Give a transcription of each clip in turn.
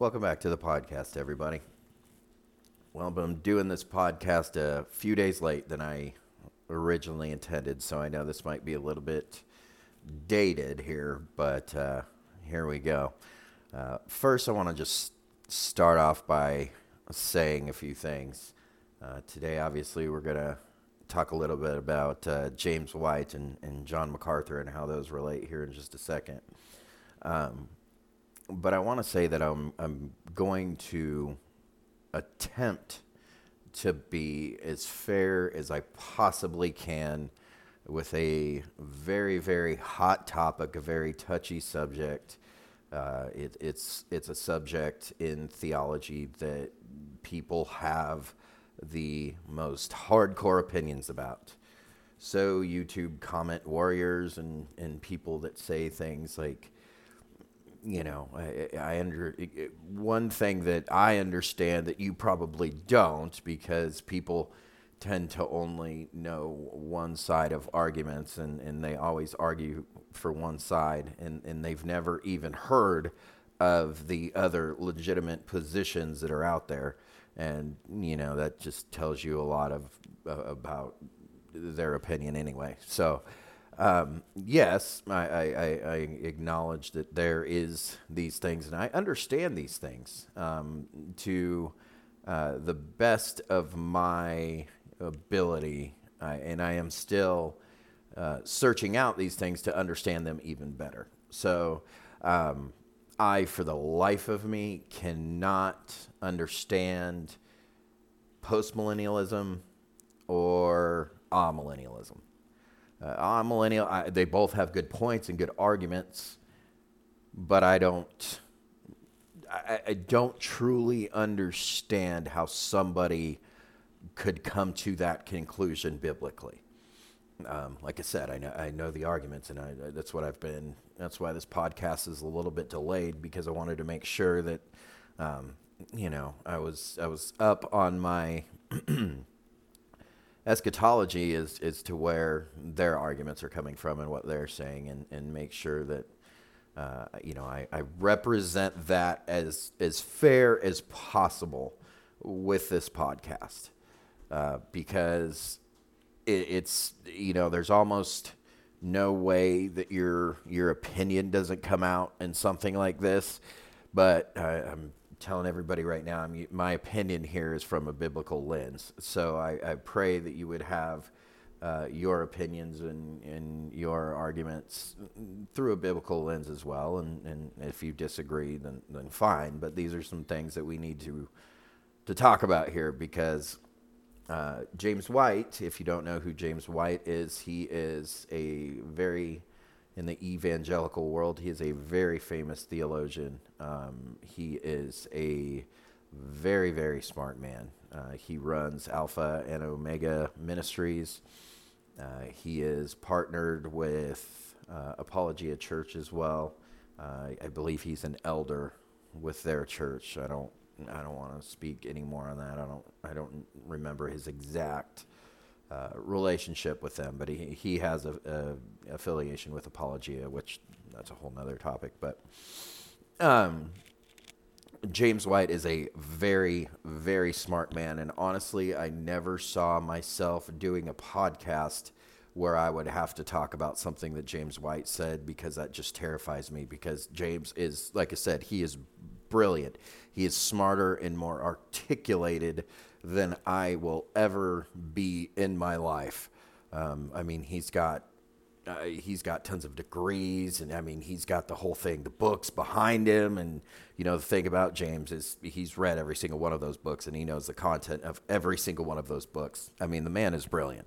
Welcome back to the podcast, everybody. Well, I'm doing this podcast a few days late than I originally intended, so I know this might be a little bit dated here, but uh, here we go. Uh, first, I want to just start off by saying a few things. Uh, today, obviously, we're going to talk a little bit about uh, James White and, and John MacArthur and how those relate here in just a second. Um, but I want to say that I'm, I'm going to attempt to be as fair as I possibly can with a very, very hot topic, a very touchy subject. Uh, it, it's it's a subject in theology that people have the most hardcore opinions about. So YouTube comment warriors and, and people that say things like, you know, I, I under one thing that I understand that you probably don't because people tend to only know one side of arguments and, and they always argue for one side and, and they've never even heard of the other legitimate positions that are out there. And, you know, that just tells you a lot of uh, about their opinion anyway. So, um, yes, I, I, I, acknowledge that there is these things, and I understand these things um, to uh, the best of my ability, and I am still uh, searching out these things to understand them even better. So, um, I, for the life of me, cannot understand postmillennialism or amillennialism. Uh, I'm millennial. I, they both have good points and good arguments, but I don't. I, I don't truly understand how somebody could come to that conclusion biblically. Um, like I said, I know I know the arguments, and I, that's what I've been. That's why this podcast is a little bit delayed because I wanted to make sure that, um, you know, I was I was up on my eschatology is is to where their arguments are coming from and what they're saying, and and make sure that. Uh, you know, I, I represent that as as fair as possible with this podcast, uh, because it, it's you know there's almost no way that your your opinion doesn't come out in something like this. But I, I'm telling everybody right now, I'm, my opinion here is from a biblical lens. So I, I pray that you would have uh, your opinions and, and your arguments through a biblical lens as well. And, and if you disagree, then, then fine. But these are some things that we need to to talk about here because uh, James White, if you don't know who James White is, he is a very in the evangelical world. He is a very famous theologian. Um, he is a very, very smart man. Uh, he runs Alpha and Omega Ministries. Uh, he is partnered with uh, Apologia Church as well. Uh, I believe he's an elder with their church. I don't. I don't want to speak any more on that. I don't. I don't remember his exact uh, relationship with them, but he, he has a, a, affiliation with Apologia, which that's a whole nother topic. But um, James White is a very, very smart man. And honestly, I never saw myself doing a podcast where I would have to talk about something that James White said because that just terrifies me. Because James is, like I said, he is brilliant. He is smarter and more articulated than I will ever be in my life. Um, I mean, he's got uh, he's got tons of degrees, and I mean, he's got the whole thing, the books behind him, and you know, the thing about James is he's read every single one of those books, and he knows the content of every single one of those books. I mean, the man is brilliant,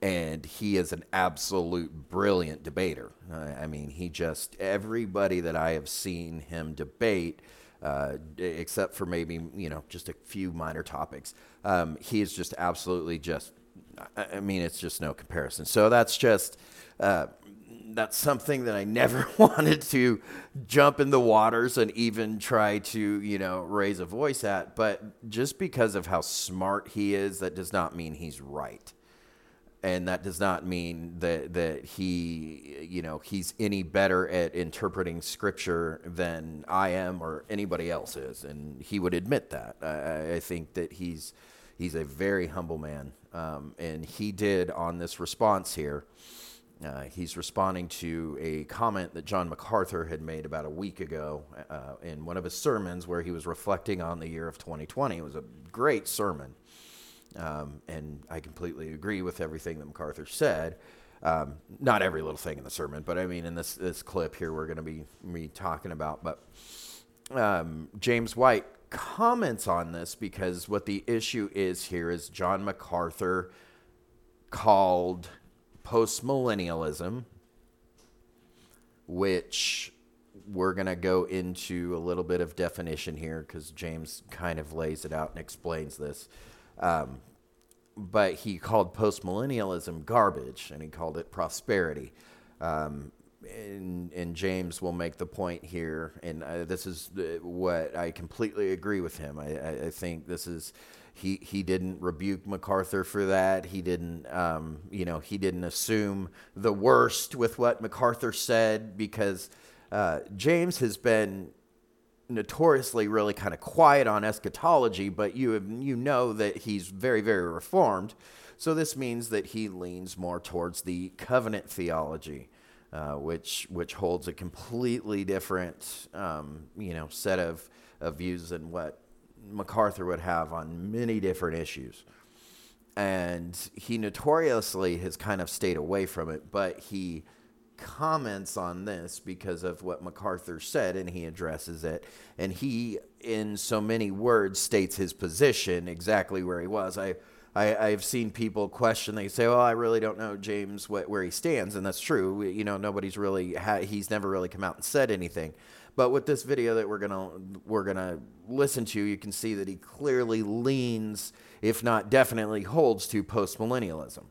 and he is an absolute brilliant debater. Uh, I mean, he just everybody that I have seen him debate uh, except for maybe you know just a few minor topics. Um, he is just absolutely just. I mean, it's just no comparison. So that's just. Uh, that's something that I never wanted to jump in the waters and even try to, you know, raise a voice at. But just because of how smart he is, that does not mean he's right. And that does not mean that that he you know he's any better at interpreting scripture than I am or anybody else is, and he would admit that. I, I think that he's he's a very humble man, um, and he did on this response here. Uh, he's responding to a comment that John MacArthur had made about a week ago uh, in one of his sermons where he was reflecting on the year of 2020. It was a great sermon. Um, and I completely agree with everything that MacArthur said. Um, not every little thing in the sermon, but I mean, in this, this clip here, we're going to be, me talking about. But um, James White comments on this because what the issue is here is John MacArthur called postmillennialism, which we're going to go into a little bit of definition here because James kind of lays it out and explains this. Um, but he called postmillennialism garbage and he called it prosperity. Um, and, and, James will make the point here, and uh, this is what I completely agree with him. I, I, I, think this is he he didn't rebuke MacArthur for that. He didn't um, you know he didn't assume the worst with what MacArthur said because uh, James has been notoriously really kind of quiet on eschatology, but you you know that he's very very reformed. So this means that he leans more towards the covenant theology, uh, which which holds a completely different um, you know set of, of views than what MacArthur would have on many different issues. And he notoriously has kind of stayed away from it, but he comments on this because of what MacArthur said and he addresses it. And he, in so many words, states his position exactly where he was. I, I, have seen people question. They say, "Well, I really don't know James what, where he stands," and that's true. You know, nobody's really ha- he's never really come out and said anything. But with this video that we're gonna we're gonna listen to, you can see that he clearly leans, if not definitely holds to postmillennialism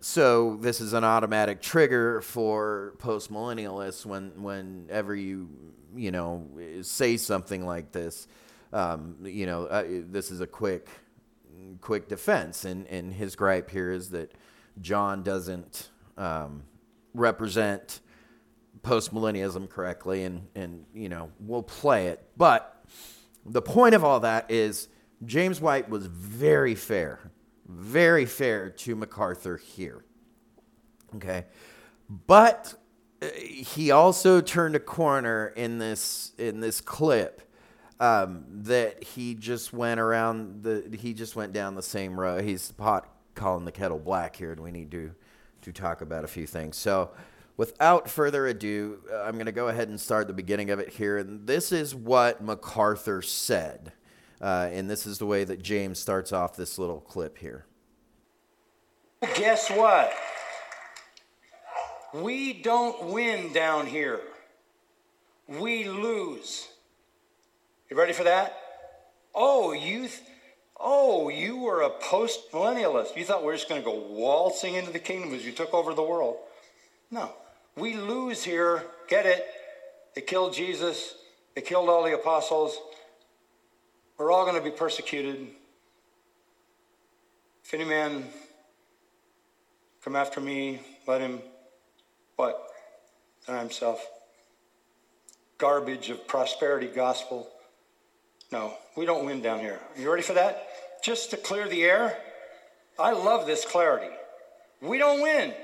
so this is an automatic trigger for post millennialists when whenever you you know say something like this um, you know uh, this is a quick quick defense. And and his gripe here is that John doesn't um, represent postmillennialism correctly and and you know we'll play it. But the point of all that is James White was very fair very fair to MacArthur here. Okay. But uh, he also turned a corner in this in this clip um, that he just went around the he just went down the same road. He's pot calling the kettle black here, and we need to to talk about a few things. So, without further ado, uh, I'm going to go ahead and start the beginning of it here, and this is what MacArthur said. Uh, and this is the way that James starts off this little clip here. Guess what? We don't win down here. We lose. You ready for that? Oh, you th- Oh, you were a post millennialist. You thought we were just going to go waltzing into the kingdom as you took over the world. No. We lose here. Get it? They killed Jesus. They killed all the apostles. We're all going to be persecuted. If any man come after me, let him what? Deny himself. Garbage of prosperity gospel. No, we don't win down here. Are you ready for that? Just to clear the air, I love this clarity. We don't win.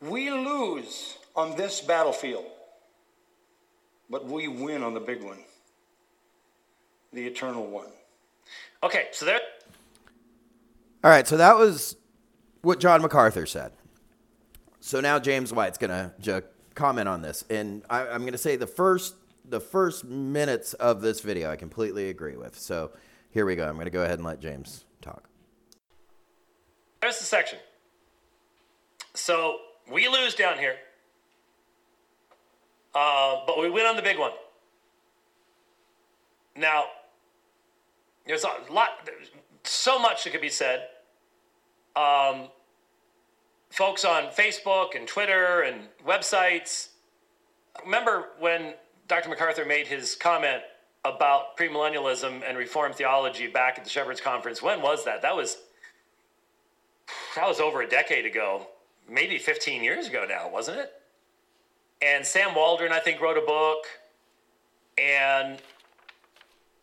We lose on this battlefield, but we win on the big one the eternal one. Okay, so there. All right, so that was what John MacArthur said. So now James White's going to comment on this, and I, I'm going to say the first the first minutes of this video I completely agree with. So here we go. I'm going to go ahead and let James talk. There's the section. So we lose down here, uh, but we win on the big one. Now, there's a lot, so much that could be said. Um, folks on Facebook and Twitter and websites. Remember when Dr. MacArthur made his comment about premillennialism and reform theology back at the Shepherds Conference? When was that? That was that was over a decade ago, maybe 15 years ago now, wasn't it? And Sam Waldron, I think, wrote a book. And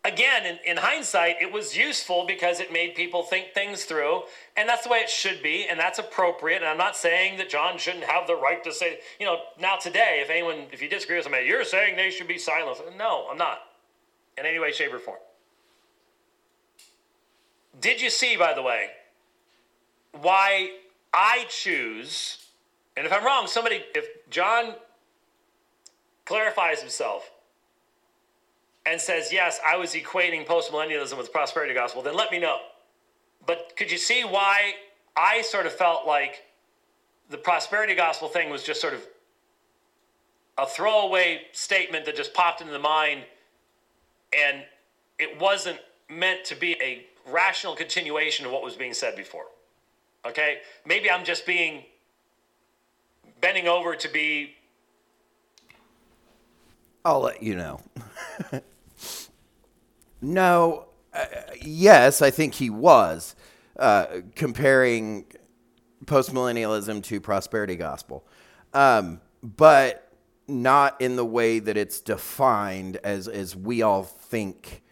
again, in, in hindsight, it was useful because it made people think things through. And that's the way it should be. And that's appropriate. And I'm not saying that John shouldn't have the right to say, you know, now today, if anyone, if you disagree with me, you're saying they should be silenced. No, I'm not in any way, shape, or form. Did you see, by the way, why I choose, and if I'm wrong, somebody, if John clarifies himself and says, yes, I was equating postmillennialism with prosperity gospel, then let me know. But could you see why I sort of felt like the prosperity gospel thing was just sort of a throwaway statement that just popped into the mind and it wasn't meant to be a rational continuation of what was being said before. Okay? Maybe I'm just being bending over to be. I'll let you know. no, uh, yes, I think he was uh, comparing postmillennialism to prosperity gospel, um, but not in the way that it's defined as as we all think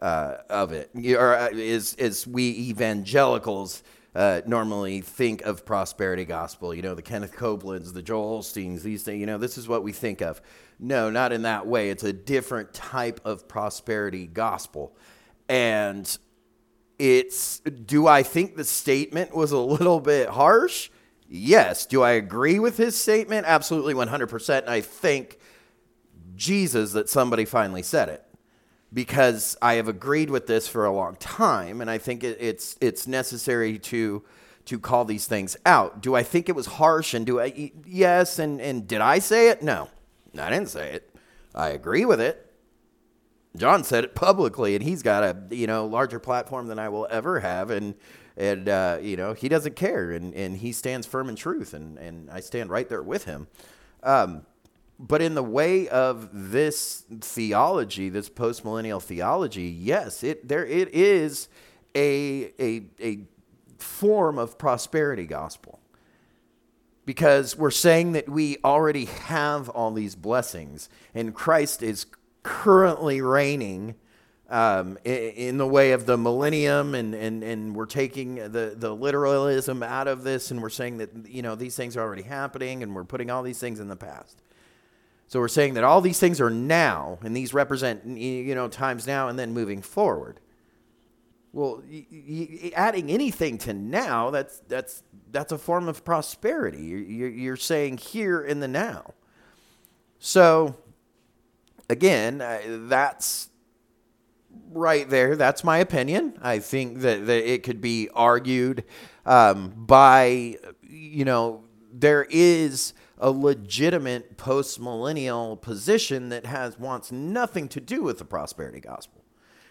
uh, of it, or uh, is is we evangelicals uh, normally think of prosperity gospel. You know, the Kenneth Copelands, the Joel Osteens, these things. You know, this is what we think of. No, not in that way. It's a different type of prosperity gospel, and it's. Do I think the statement was a little bit harsh? Yes. Do I agree with his statement? Absolutely, one hundred percent. I think Jesus that somebody finally said it because I have agreed with this for a long time, and I think it's it's necessary to to call these things out. Do I think it was harsh? And do I yes? And and did I say it? No, I didn't say it. I agree with it. John said it publicly, and he's got a you know larger platform than I will ever have, and and uh, you know he doesn't care, and and he stands firm in truth, and and I stand right there with him. Um, but in the way of this theology, this postmillennial theology, yes, it there it is a a a form of prosperity gospel. Because we're saying that we already have all these blessings, and Christ is currently reigning um, in, the way of the millennium, and, and, and we're taking the, the literalism out of this, and we're saying that you know these things are already happening, and we're putting all these things in the past. So we're saying that all these things are now, and these represent you know times now and then moving forward. Well, y- y- adding anything to now that's that's that's a form of prosperity. You're, you're saying here in the now. So again, that's right there. That's my opinion. I think that, that it could be argued um, by you know there is a legitimate post-millennial position that has wants nothing to do with the prosperity gospel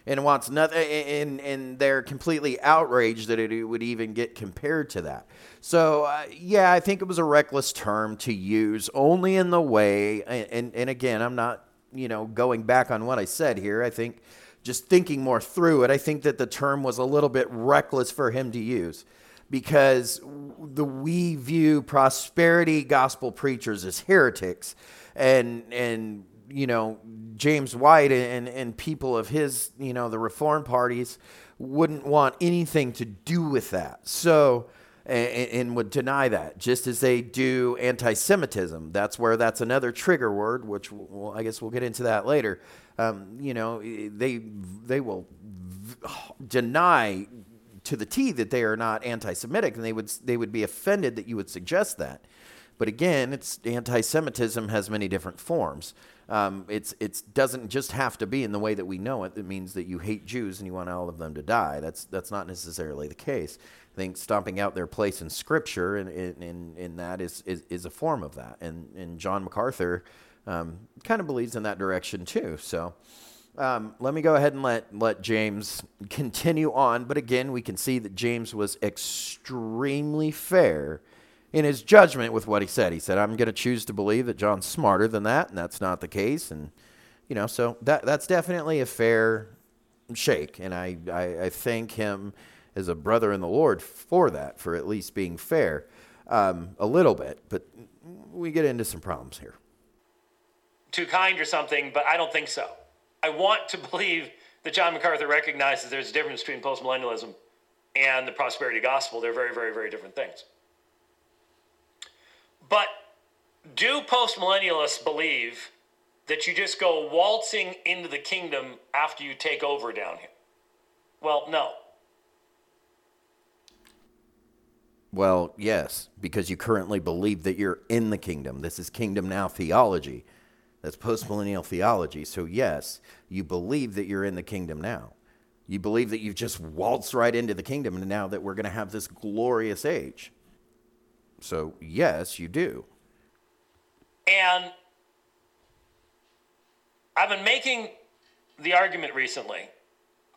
and wants nothing and and they're completely outraged that it would even get compared to that. So uh, yeah i think it was a reckless term to use only in the way and, and and again i'm not you know going back on what i said here. I think just thinking more through it i think that the term was a little bit reckless for him to use because the we view prosperity gospel preachers as heretics and and you know James White and and people of his you know the reform parties wouldn't want anything to do with that. So and, and would deny that just as they do anti-Semitism. That's where that's another trigger word which we'll, I guess we'll get into that later. Um, you know they they will deny to the T that they are not anti-Semitic, and they would they would be offended that you would suggest that. But again, it's anti-Semitism has many different forms. Um, it's it doesn't just have to be in the way that we know it. It means that you hate Jews and you want all of them to die. That's that's not necessarily the case. I think stomping out their place in Scripture and in, in, in, that is, is, is a form of that. And and John MacArthur um, kind of believes in that direction too. So. Um, let me go ahead and let, let James continue on. But again, we can see that James was extremely fair in his judgment with what he said. He said, I'm going to choose to believe that John's smarter than that, and that's not the case. And, you know, so that, that's definitely a fair shake. And I, I, I thank him as a brother in the Lord for that, for at least being fair um, a little bit. But we get into some problems here. Too kind or something, but I don't think so. I want to believe that John MacArthur recognizes there's a difference between postmillennialism and the prosperity gospel. They're very, very, very different things. But do postmillennialists believe that you just go waltzing into the kingdom after you take over down here? Well, no. Well, yes, because you currently believe that you're in the kingdom. This is kingdom now theology. That's postmillennial theology. So, yes, you believe that you're in the kingdom now. You believe that you've just waltzed right into the kingdom and now that we're going to have this glorious age. So, yes, you do. And I've been making the argument recently.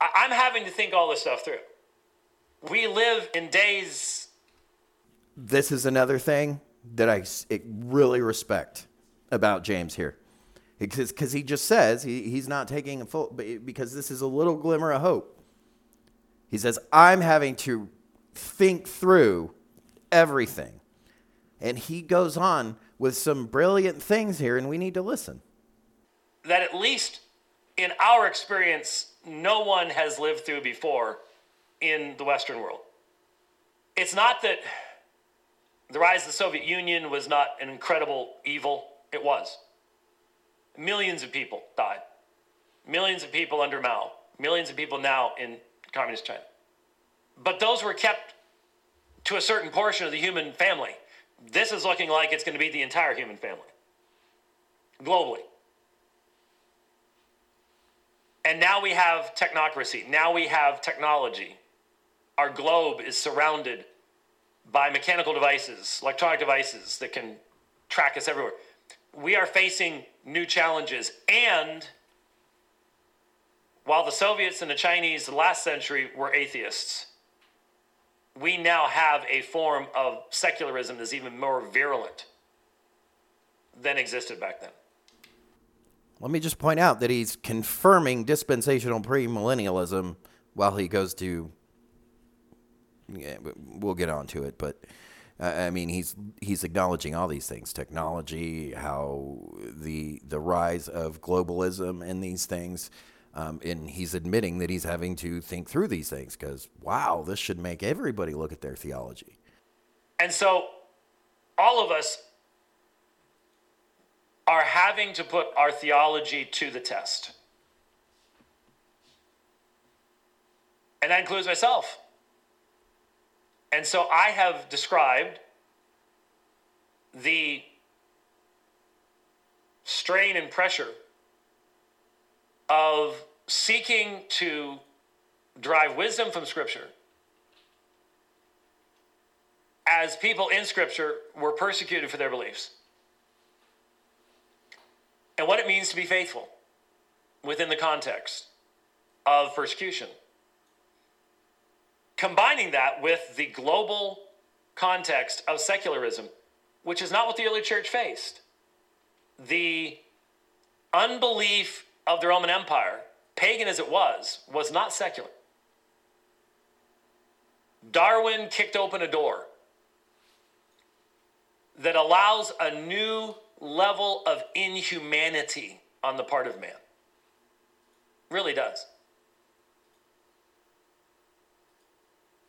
I- am having to think all this stuff through. We live in days. This is another thing that I really respect about James here. Because he just says he, he's not taking a full, because this is a little glimmer of hope. He says, I'm having to think through everything. And he goes on with some brilliant things here, and we need to listen that at least in our experience, no one has lived through before in the Western world. It's not that the rise of the Soviet Union was not an incredible evil, it was. Millions of people died. Millions of people under Mao. Millions of people now in communist China. But those were kept to a certain portion of the human family. This is looking like it's going to be the entire human family globally. And now we have technocracy. Now we have technology. Our globe is surrounded by mechanical devices, electronic devices that can track us everywhere. We are facing new challenges. And while the Soviets and the Chinese last century were atheists, we now have a form of secularism that's even more virulent than existed back then. Let me just point out that he's confirming dispensational premillennialism while he goes to. Yeah, we'll get on to it, but uh, I mean, he's he's acknowledging all these things: technology, how the the rise of globalism, and these things. Um, and he's admitting that he's having to think through these things because, wow, this should make everybody look at their theology. And so, all of us are having to put our theology to the test. And that includes myself. And so I have described the strain and pressure of seeking to derive wisdom from Scripture as people in Scripture were persecuted for their beliefs and what it means to be faithful within the context of persecution. Combining that with the global context of secularism, which is not what the early church faced. The unbelief of the Roman Empire, pagan as it was, was not secular. Darwin kicked open a door that allows a new level of inhumanity on the part of man. Really does.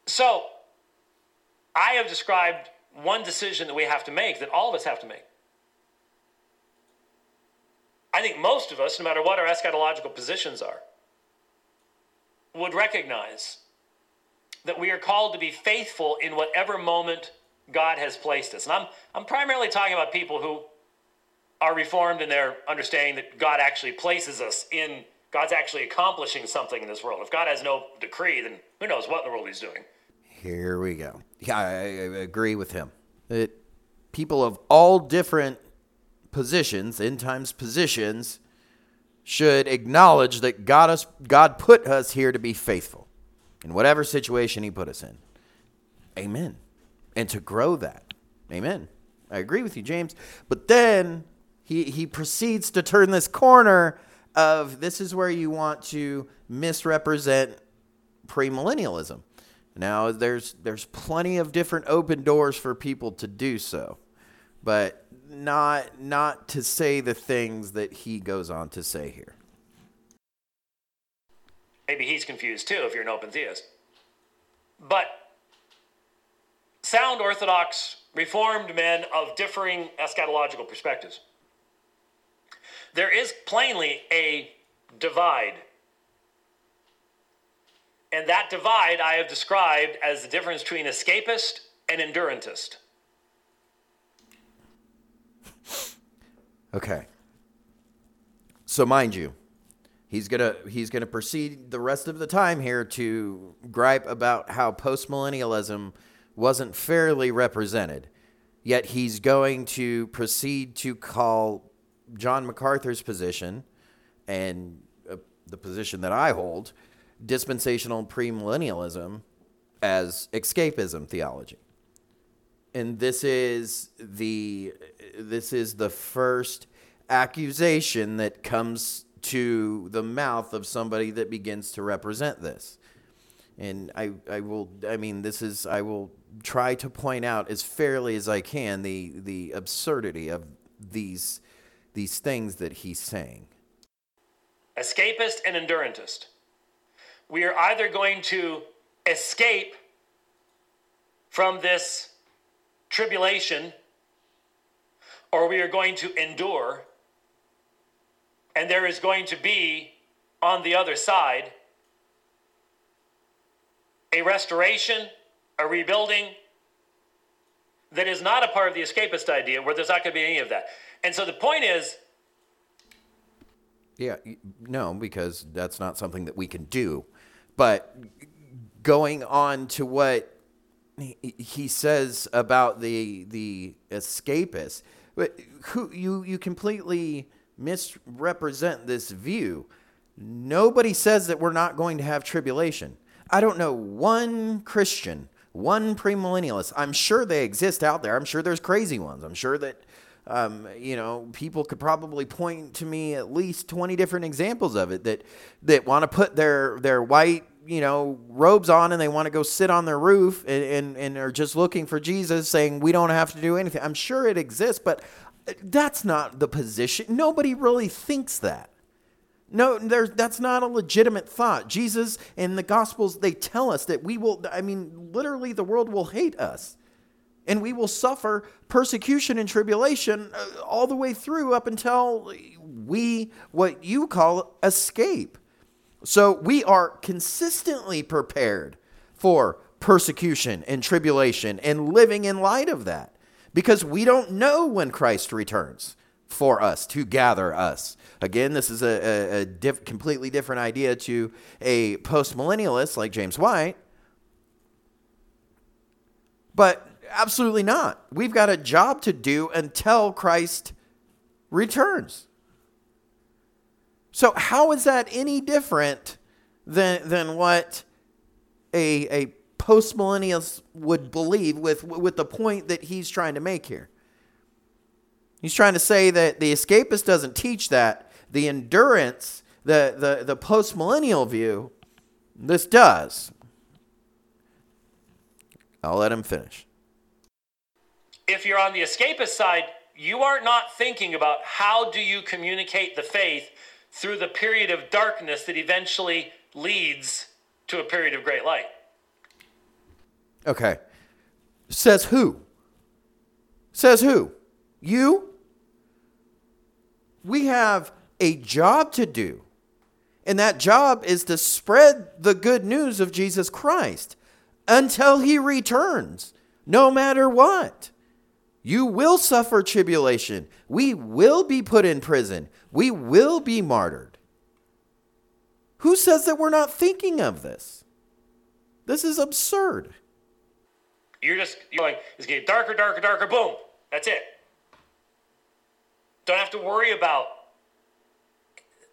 So, I have described one decision that we have to make, that all of us have to make. I think most of us, no matter what our eschatological positions are, would recognize that we are called to be faithful in whatever moment God has placed us. And I'm, I'm primarily talking about people who are reformed in their understanding that God actually places us in, God's actually accomplishing something in this world. If God has no decree, then who knows what in the world he's doing. Here we go. Yeah, I, I agree with him. That people of all different positions, end times positions, should acknowledge that God, us, God put us here to be faithful in whatever situation he put us in. Amen. And to grow that. Amen. I agree with you, James. But then he, he proceeds to turn this corner of this is where you want to misrepresent premillennialism. Now there's there's plenty of different open doors for people to do so, but not not to say the things that he goes on to say here. Maybe he's confused too if you're an open theist. But sound Orthodox Reformed men of differing eschatological perspectives. There is plainly a divide. And that divide I have described as the difference between escapist and endurantist. Okay. So mind you, he's gonna he's gonna proceed the rest of the time here to gripe about how postmillennialism wasn't fairly represented. Yet he's going to proceed to call John MacArthur's position and uh, the position that I hold, dispensational premillennialism, as escapism theology. And this is the this is the first accusation that comes to the mouth of somebody that begins to represent this. And I, I will I mean this is I will try to point out as fairly as I can the the absurdity of these these things that he's saying. Escapist and endurantist. We are either going to escape from this tribulation or we are going to endure. And there is going to be on the other side a restoration, a rebuilding that is not a part of the escapist idea where there's not going to be any of that. And so the point is yeah, no, because that's not something that we can do. But going on to what he says about the the escapists, who you you completely misrepresent this view. Nobody says that we're not going to have tribulation. I don't know one Christian, one premillennialist. I'm sure they exist out there. I'm sure there's crazy ones. I'm sure that um, you know, people could probably point to me at least 20 different examples of it that that want to put their their white you know robes on and they want to go sit on their roof and, and and are just looking for Jesus saying we don't have to do anything. I'm sure it exists, but that's not the position. Nobody really thinks that. No, there's that's not a legitimate thought. Jesus and the Gospels they tell us that we will. I mean, literally, the world will hate us and we will suffer persecution and tribulation uh, all the way through up until we, what you call, escape. So we are consistently prepared for persecution and tribulation and living in light of that because we don't know when Christ returns for us to gather us. Again, this is a, a, a diff, completely different idea to a postmillennialist like James White. But Absolutely not. We've got a job to do until Christ returns. So, how is that any different than, than what a, a postmillennialist would believe with, with the point that he's trying to make here? He's trying to say that the escapist doesn't teach that. The endurance, the, the, the postmillennial view, this does. I'll let him finish if you're on the escapist side, you are not thinking about how do you communicate the faith through the period of darkness that eventually leads to a period of great light. Okay. Says who? Says who? You? We have a job to do. And that job is to spread the good news of Jesus Christ until he returns, no matter what. You will suffer tribulation. We will be put in prison. We will be martyred. Who says that we're not thinking of this? This is absurd. You're just, you're like, it's getting darker, darker, darker, boom. That's it. Don't have to worry about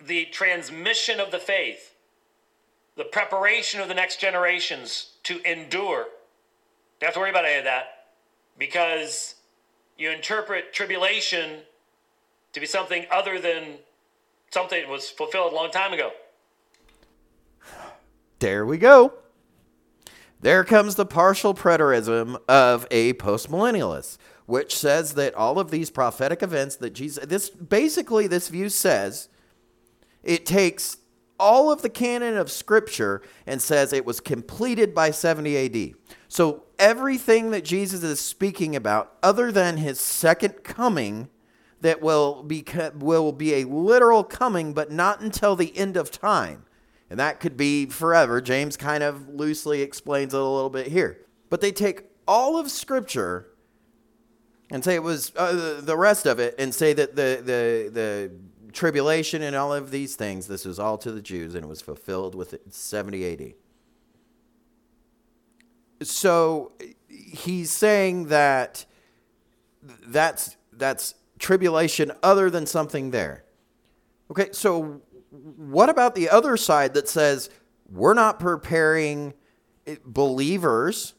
the transmission of the faith, the preparation of the next generations to endure. Don't have to worry about any of that because you interpret tribulation to be something other than something that was fulfilled a long time ago. There we go. There comes the partial preterism of a postmillennialist, which says that all of these prophetic events that Jesus this basically this view says it takes all of the canon of scripture and says it was completed by 70 AD. So everything that Jesus is speaking about other than his second coming that will be will be a literal coming but not until the end of time. And that could be forever. James kind of loosely explains it a little bit here. But they take all of scripture and say it was uh, the rest of it and say that the the the tribulation and all of these things, this was all to the Jews and it was fulfilled with 70 AD. So he's saying that that's that's tribulation other than something there. Okay, so what about the other side that says we're not preparing believers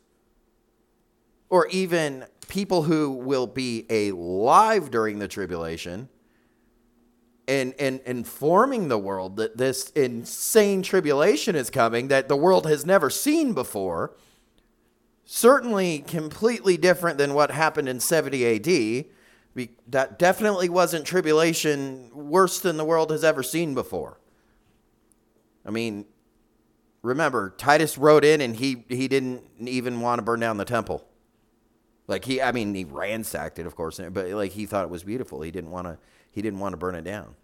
or even people who will be alive during the tribulation and, and informing the world that this insane tribulation is coming that the world has never seen before. Certainly completely different than what happened in 70 AD. That definitely wasn't tribulation worse than the world has ever seen before. I mean, remember, Titus rode in and he, he didn't even want to burn down the temple. Like he, I mean, he ransacked it, of course, but like he thought it was beautiful. He didn't want to he didn't want to burn it down.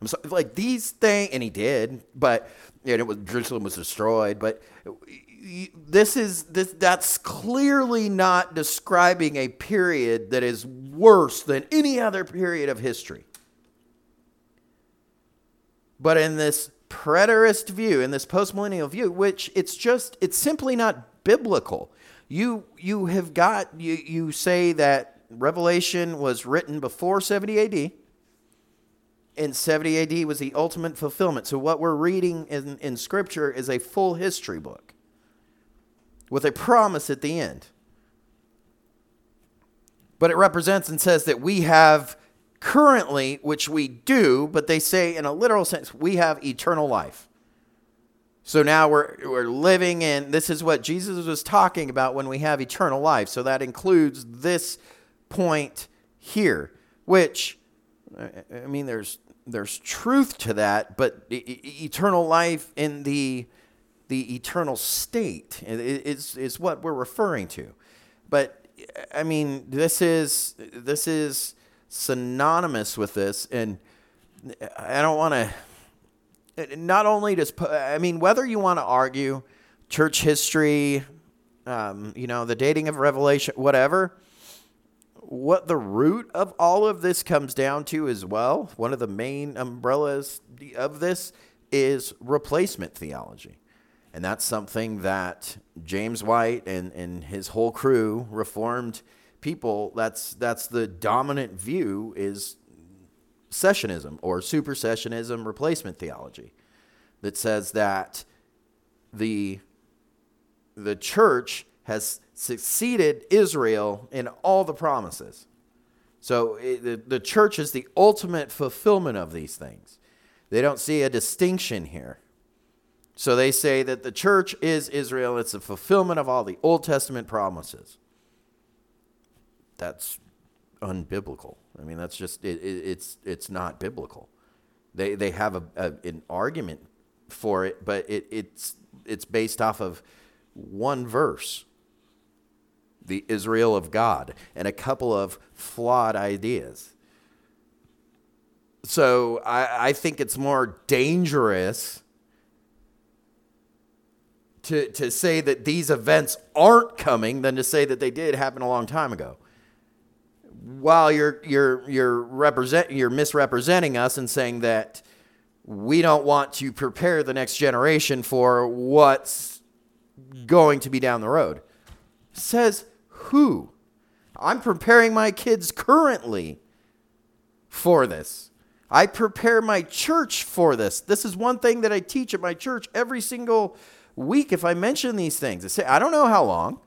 I'm so, like these things, and he did, but and it was Jerusalem was destroyed. But this is this that's clearly not describing a period that is worse than any other period of history. But in this preterist view, in this postmillennial view, which it's just it's simply not biblical. You you have got you you say that Revelation was written before 70 AD, and 70 AD was the ultimate fulfillment. So, what we're reading in, in Scripture is a full history book with a promise at the end. But it represents and says that we have currently, which we do, but they say in a literal sense, we have eternal life. So now we're, we're living in, this is what Jesus was talking about when we have eternal life. So that includes this point here, which, I mean, there's, there's truth to that, but eternal life in the, the eternal state is, is what we're referring to. But I mean, this is, this is synonymous with this. And I don't want to, not only does, I mean, whether you want to argue church history, um, you know, the dating of Revelation, whatever, what the root of all of this comes down to as well, one of the main umbrellas of this is replacement theology. And that's something that James White and, and his whole crew, reformed people, that's that's the dominant view is sessionism or supersessionism replacement theology that says that the the church has succeeded Israel in all the promises. So it, the, the church is the ultimate fulfillment of these things. They don't see a distinction here. So they say that the church is Israel, it's a fulfillment of all the Old Testament promises. That's unbiblical. I mean, that's just, it, it, it's, it's not biblical. They, they have a, a, an argument for it, but it, it's, it's based off of one verse the Israel of God, and a couple of flawed ideas. So I, I think it's more dangerous to, to say that these events aren't coming than to say that they did happen a long time ago. While you're you're you're represent you're misrepresenting us and saying that we don't want to prepare the next generation for what's going to be down the road. says who? I'm preparing my kids currently for this. I prepare my church for this. This is one thing that I teach at my church every single week if I mention these things. I say, I don't know how long.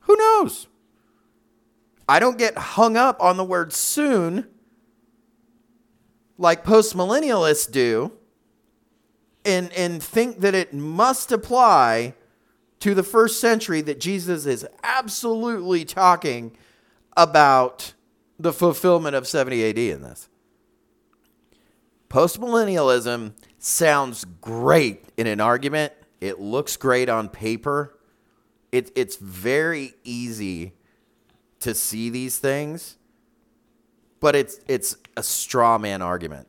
Who knows? I don't get hung up on the word soon like postmillennialists do and, and think that it must apply to the first century that Jesus is absolutely talking about the fulfillment of 70 AD in this. Postmillennialism sounds great in an argument. It looks great on paper. It, it's very easy to see these things, but it's it's a straw man argument.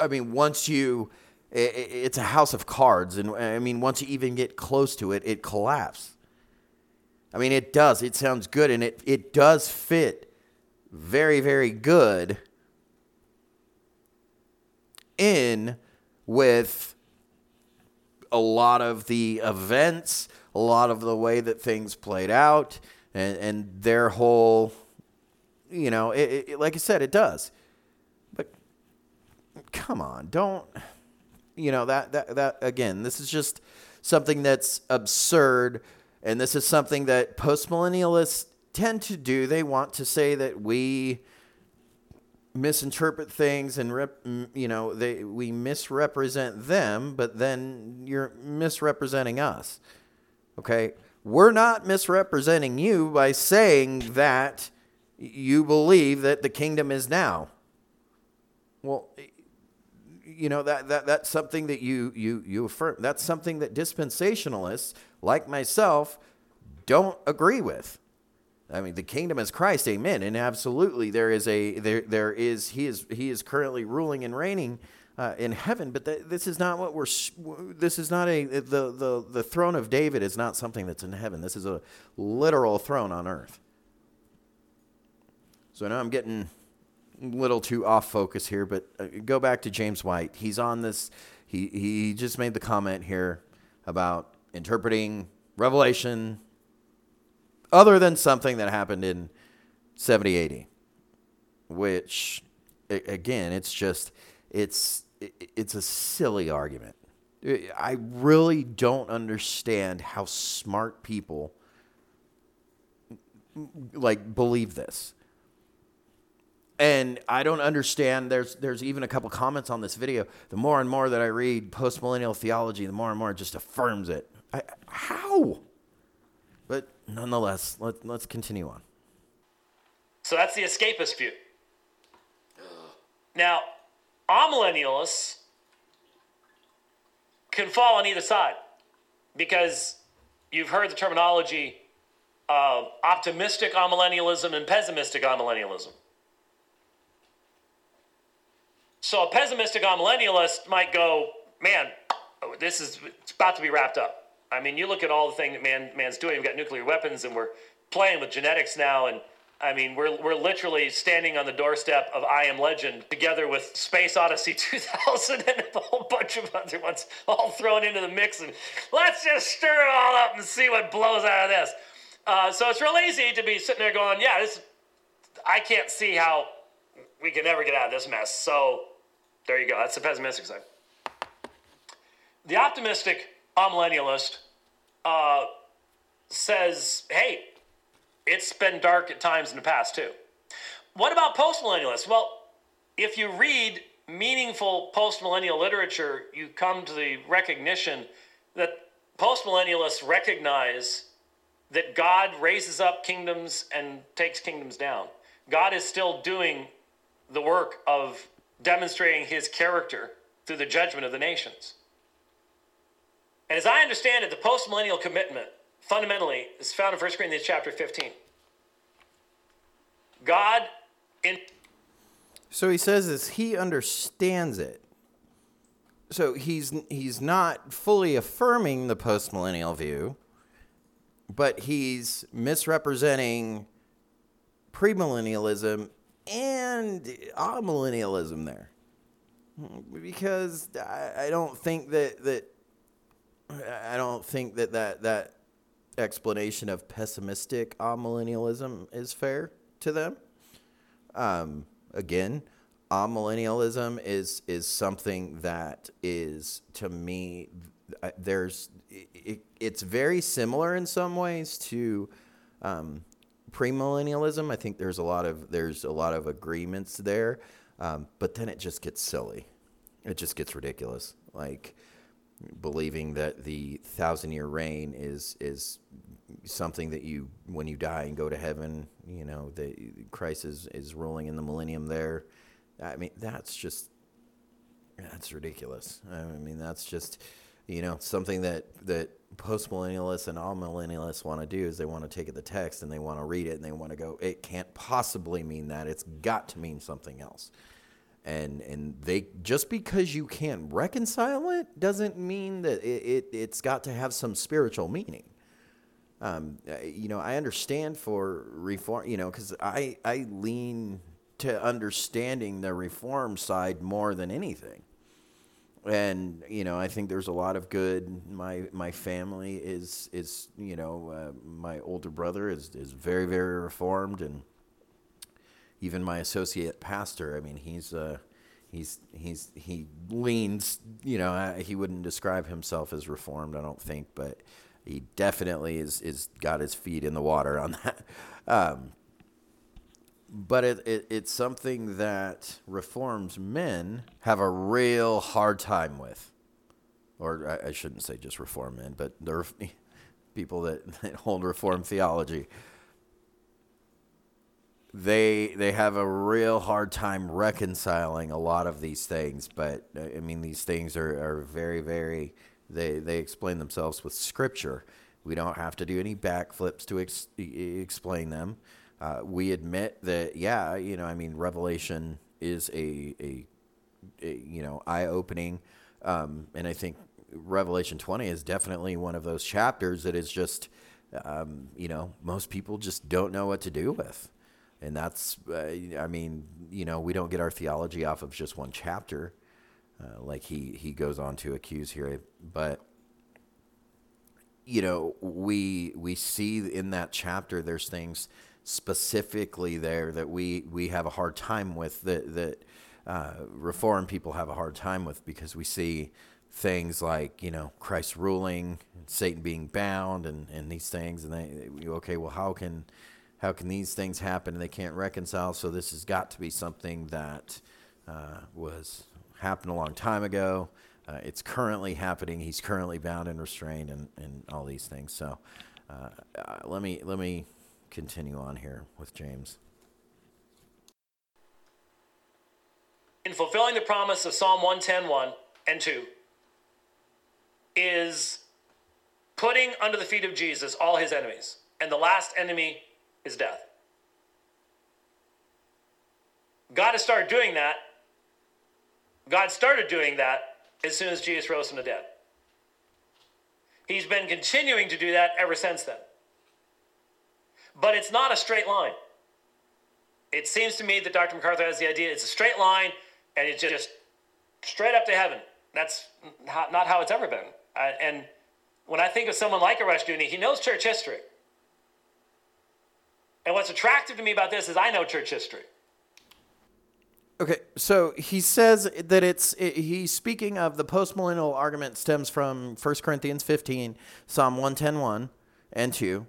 I mean, once you, it's a house of cards, and I mean, once you even get close to it, it collapses. I mean, it does. It sounds good, and it it does fit very very good in with a lot of the events, a lot of the way that things played out, and, and their whole, you know, it, it, like I said, it does. But come on, don't, you know, that, that, that, again, this is just something that's absurd. And this is something that postmillennialists tend to do. They want to say that we, misinterpret things and rep, you know they we misrepresent them but then you're misrepresenting us okay? We're not misrepresenting you by saying that you believe that the kingdom is now. Well you know that, that that's something that you you you affirm that's something that dispensationalists like myself don't agree with I mean, the kingdom is Christ, amen. And absolutely, there is a there there is he is he is currently ruling and reigning uh, in heaven. But th- this is not what we're. This is not a the the the throne of David is not something that's in heaven. This is a literal throne on earth. So now I'm getting a little too off focus here, but uh, go back to James White. He's on this. He he just made the comment here about interpreting Revelation other than something that happened in 70 80 which again it's just it's it's a silly argument. I really don't understand how smart people like believe this. And i don't understand there's there's even a couple comments on this video. The more and more that i read postmillennial theology the more and more it just affirms it. I, how nonetheless, let, let's continue on. So that's the escapist view. Now, amillennialists can fall on either side because you've heard the terminology of optimistic amillennialism and pessimistic amillennialism. So a pessimistic amillennialist might go, man, this is it's about to be wrapped up. I mean, you look at all the thing that man man's doing. We've got nuclear weapons, and we're playing with genetics now. And I mean, we're we're literally standing on the doorstep of I Am Legend together with Space Odyssey 2000 and a whole bunch of other ones all thrown into the mix. And let's just stir it all up and see what blows out of this. Uh, so it's real easy to be sitting there going, yeah, this. I can't see how we can ever get out of this mess. So there you go. That's the pessimistic side. The optimistic amillennialist uh, says, hey, it's been dark at times in the past too. What about postmillennialists? Well, if you read meaningful postmillennial literature, you come to the recognition that postmillennialists recognize that God raises up kingdoms and takes kingdoms down. God is still doing the work of demonstrating his character through the judgment of the nations. And as I understand it, the post-millennial commitment fundamentally is found in 1 Corinthians chapter 15. God in So he says this, he understands it. So he's he's not fully affirming the post-millennial view, but he's misrepresenting premillennialism and amillennialism there. Because I, I don't think that that I don't think that that, that explanation of pessimistic amillennialism is fair to them. Um, again, amillennialism is is something that is to me there's it, it's very similar in some ways to um, premillennialism. I think there's a lot of there's a lot of agreements there, um, but then it just gets silly. It just gets ridiculous. Like believing that the thousand year reign is is something that you when you die and go to heaven, you know, that Christ is, is ruling in the millennium there. I mean, that's just that's ridiculous. I mean, that's just you know something that that post millennialists and amillennialists want to do is they want to take the text and they want to read it and they want to go. It can't possibly mean that. It's got to mean something else. And and they just because you can't reconcile it doesn't mean that it, it it's got to have some spiritual meaning. Um, uh, you know, I understand for reform, you know, because I, I lean to understanding the reform side more than anything. And you know, I think there's a lot of good. My my family is is you know, uh, my older brother is is very very reformed, and even my associate pastor. I mean, he's uh, he's he's he leans. You know, he wouldn't describe himself as reformed, I don't think, but he definitely is is got his feet in the water on that. Um, but it, it, it's something that reforms men have a real hard time with, or I, I shouldn't say just reform men, but the people that, that hold reform theology. They they have a real hard time reconciling a lot of these things, but I mean these things are, are very very they they explain themselves with scripture. We don't have to do any backflips to ex- explain them. Uh, we admit that, yeah, you know, I mean, Revelation is a, a, a you know, eye opening. Um, and I think Revelation 20 is definitely one of those chapters that is just, um, you know, most people just don't know what to do with. And that's, uh, I mean, you know, we don't get our theology off of just one chapter uh, like he he goes on to accuse here. But you know, we we see in that chapter there's things specifically there that we we have a hard time with that that uh, reform people have a hard time with because we see things like you know Christ ruling, Satan being bound, and and these things, and they okay, well how can how can these things happen and they can't reconcile? So this has got to be something that uh, was happened a long time ago. Uh, it's currently happening. He's currently bound and restrained, and, and all these things. So, uh, uh, let me let me continue on here with James. In fulfilling the promise of Psalm 110, and 2, is putting under the feet of Jesus all his enemies, and the last enemy is death. God has started doing that God started doing that as soon as Jesus rose from the dead. He's been continuing to do that ever since then. But it's not a straight line. It seems to me that Dr. MacArthur has the idea it's a straight line and it's just straight up to heaven. That's not how it's ever been. and when I think of someone like a Rushdoony, he knows church history. And what's attractive to me about this is I know church history. Okay, so he says that it's it, he's speaking of the postmillennial argument stems from 1 Corinthians 15, Psalm 110:1 and 2.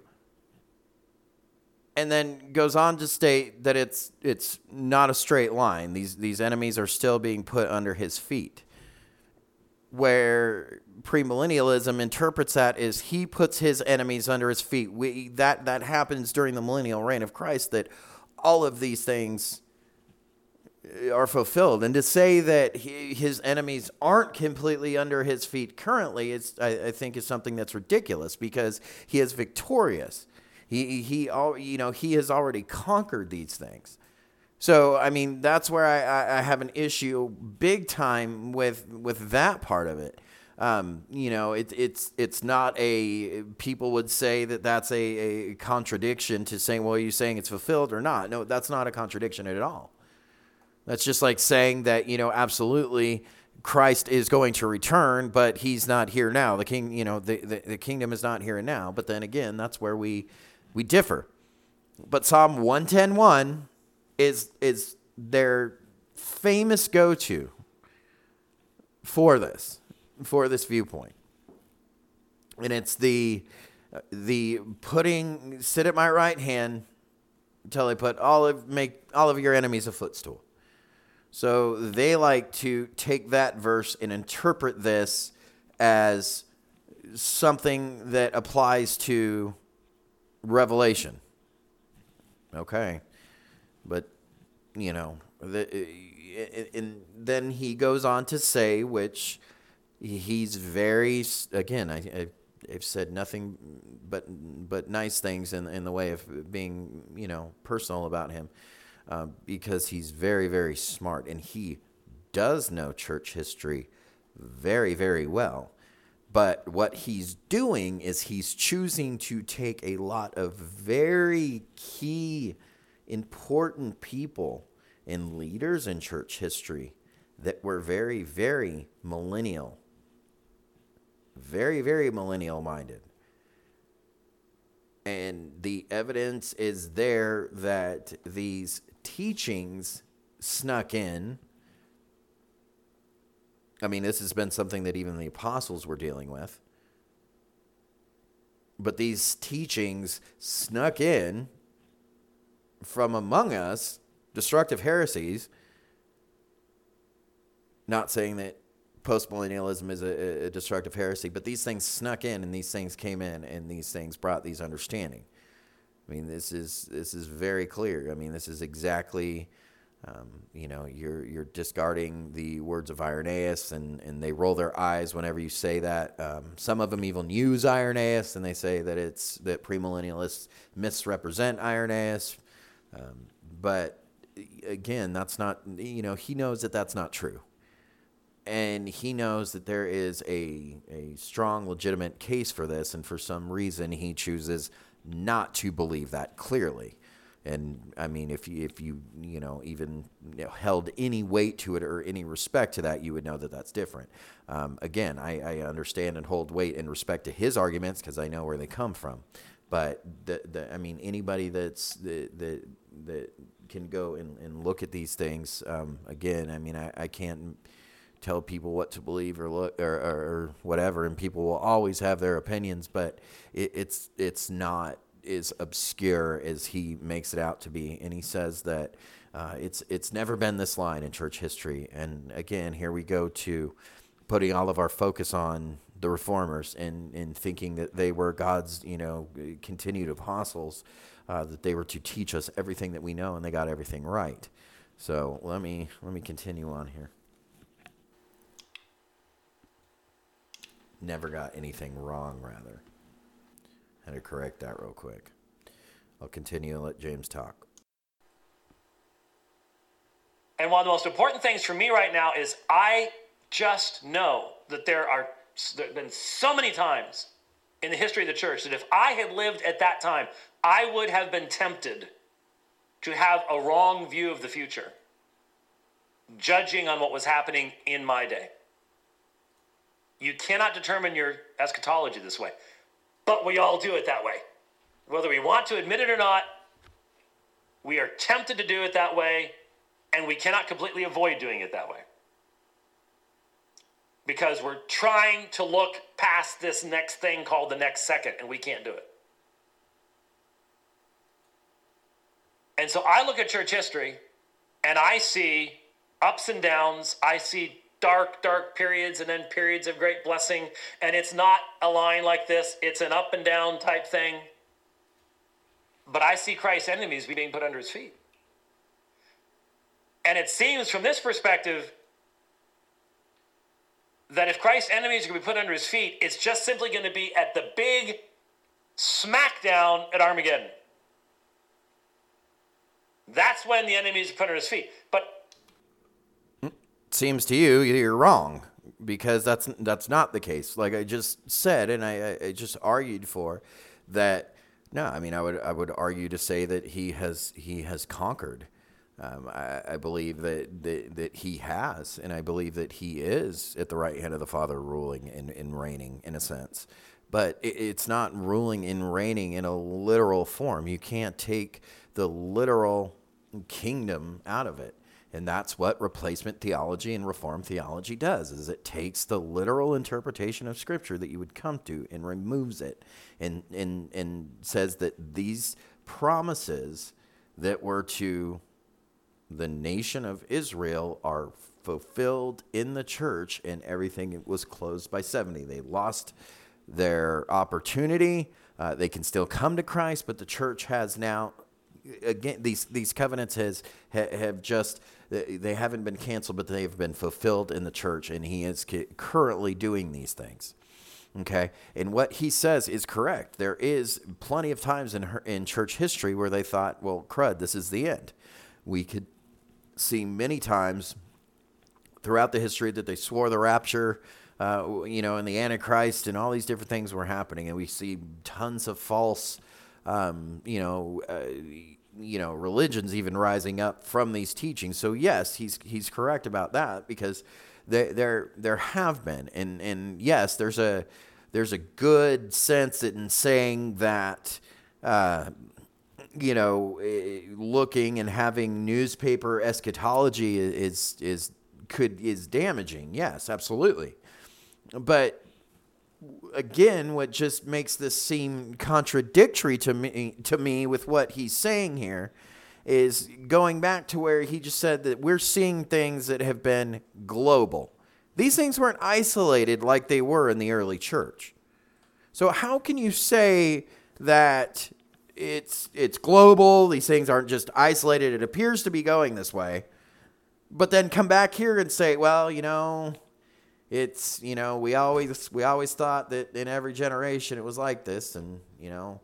And then goes on to state that it's it's not a straight line. These these enemies are still being put under his feet. Where premillennialism interprets that is he puts his enemies under his feet. We that that happens during the millennial reign of Christ that all of these things are fulfilled. And to say that he, his enemies aren't completely under his feet currently, is, I, I, think, is something that's ridiculous because he is victorious. He, he, you know, he has already conquered these things. So, I mean, that's where I, I have an issue big time with with that part of it. Um, you know, it, it's it's not a people would say that that's a, a contradiction to saying, well, are you saying it's fulfilled or not? No, that's not a contradiction at all. That's just like saying that, you know, absolutely Christ is going to return, but he's not here now. The king, you know, the, the, the, kingdom is not here now. But then again, that's where we we differ. But Psalm 110.1 is is their famous go-to for this, for this viewpoint. And it's the the putting sit at my right hand until I put all of make all of your enemies a footstool. So they like to take that verse and interpret this as something that applies to Revelation. Okay. But, you know, the, eh, eh, eh, and then he goes on to say, which he's very, again, I, I've said nothing but but nice things in in the way of being you know personal about him, uh, because he's very very smart and he does know church history very very well. But what he's doing is he's choosing to take a lot of very key, important people and leaders in church history that were very, very millennial, very, very millennial minded. And the evidence is there that these teachings snuck in I mean, this has been something that even the apostles were dealing with. But these teachings snuck in from among us, destructive heresies. Not saying that postmillennialism is a, a, destructive heresy, but these things snuck in and these things came in and these things brought these understanding. I mean, this is this is very clear. I mean, this is exactly um, you know, you're you're discarding the words of Irenaeus, and, and they roll their eyes whenever you say that. Um, some of them even use Irenaeus, and they say that it's that premillennialists misrepresent Irenaeus. Um, but again, that's not. You know, he knows that that's not true, and he knows that there is a a strong, legitimate case for this, and for some reason, he chooses not to believe that clearly. And I mean, if you, if you, you know, even you know, held any weight to it or any respect to that, you would know that that's different. Um, again, I, I understand and hold weight in respect to his arguments because I know where they come from. But the, the, I mean, anybody that's the, the, that can go and, and look at these things, um, again, I mean, I, I can't tell people what to believe or look or, or, or whatever, and people will always have their opinions, but it, it's, it's not is obscure as he makes it out to be, and he says that uh, it's it's never been this line in church history. And again, here we go to putting all of our focus on the reformers and, and thinking that they were God's you know continued apostles, uh, that they were to teach us everything that we know, and they got everything right. So let me let me continue on here. Never got anything wrong, rather. Had to correct that real quick. I'll continue and let James talk. And one of the most important things for me right now is I just know that there are there have been so many times in the history of the church that if I had lived at that time, I would have been tempted to have a wrong view of the future, judging on what was happening in my day. You cannot determine your eschatology this way. But we all do it that way. Whether we want to admit it or not, we are tempted to do it that way, and we cannot completely avoid doing it that way. Because we're trying to look past this next thing called the next second, and we can't do it. And so I look at church history and I see ups and downs. I see dark, dark periods and then periods of great blessing. And it's not a line like this, it's an up and down type thing. But I see Christ's enemies being put under his feet. And it seems from this perspective that if Christ's enemies are going to be put under his feet, it's just simply going to be at the big smackdown at Armageddon. That's when the enemies are put under his feet. But seems to you you're wrong because that's that's not the case. Like I just said, and I, I just argued for that. No, I mean I would I would argue to say that he has he has conquered. Um, I, I, believe that, that that he has, and I believe that he is at the right hand of the Father, ruling and, and reigning in a sense. But it, it's not ruling and reigning in a literal form. You can't take the literal kingdom out of it. And that's what replacement theology and reform theology does is it takes the literal interpretation of scripture that you would come to and removes it and and and says that these promises that were to the nation of Israel are fulfilled in the church, and everything was closed by 70. They lost their opportunity. Uh, they can still come to Christ, but the church has now again these these covenants has have just they haven't been canceled, but they've been fulfilled in the church, and He is currently doing these things. Okay, and what he says is correct. There is plenty of times in her, in church history where they thought, "Well, crud, this is the end." We could see many times throughout the history that they swore the rapture, uh, you know, and the Antichrist, and all these different things were happening, and we see tons of false, um, you know. Uh, you know religions even rising up from these teachings. So yes, he's he's correct about that because there there there have been and and yes, there's a there's a good sense in saying that. Uh, you know, eh, looking and having newspaper eschatology is is could is damaging. Yes, absolutely. But again, what just makes this seem contradictory to me to me with what he's saying here is going back to where he just said that we're seeing things that have been global. These things weren't isolated like they were in the early church. So how can you say that it's it's global, these things aren't just isolated, it appears to be going this way, but then come back here and say, well, you know, it's you know we always we always thought that in every generation it was like this and you know.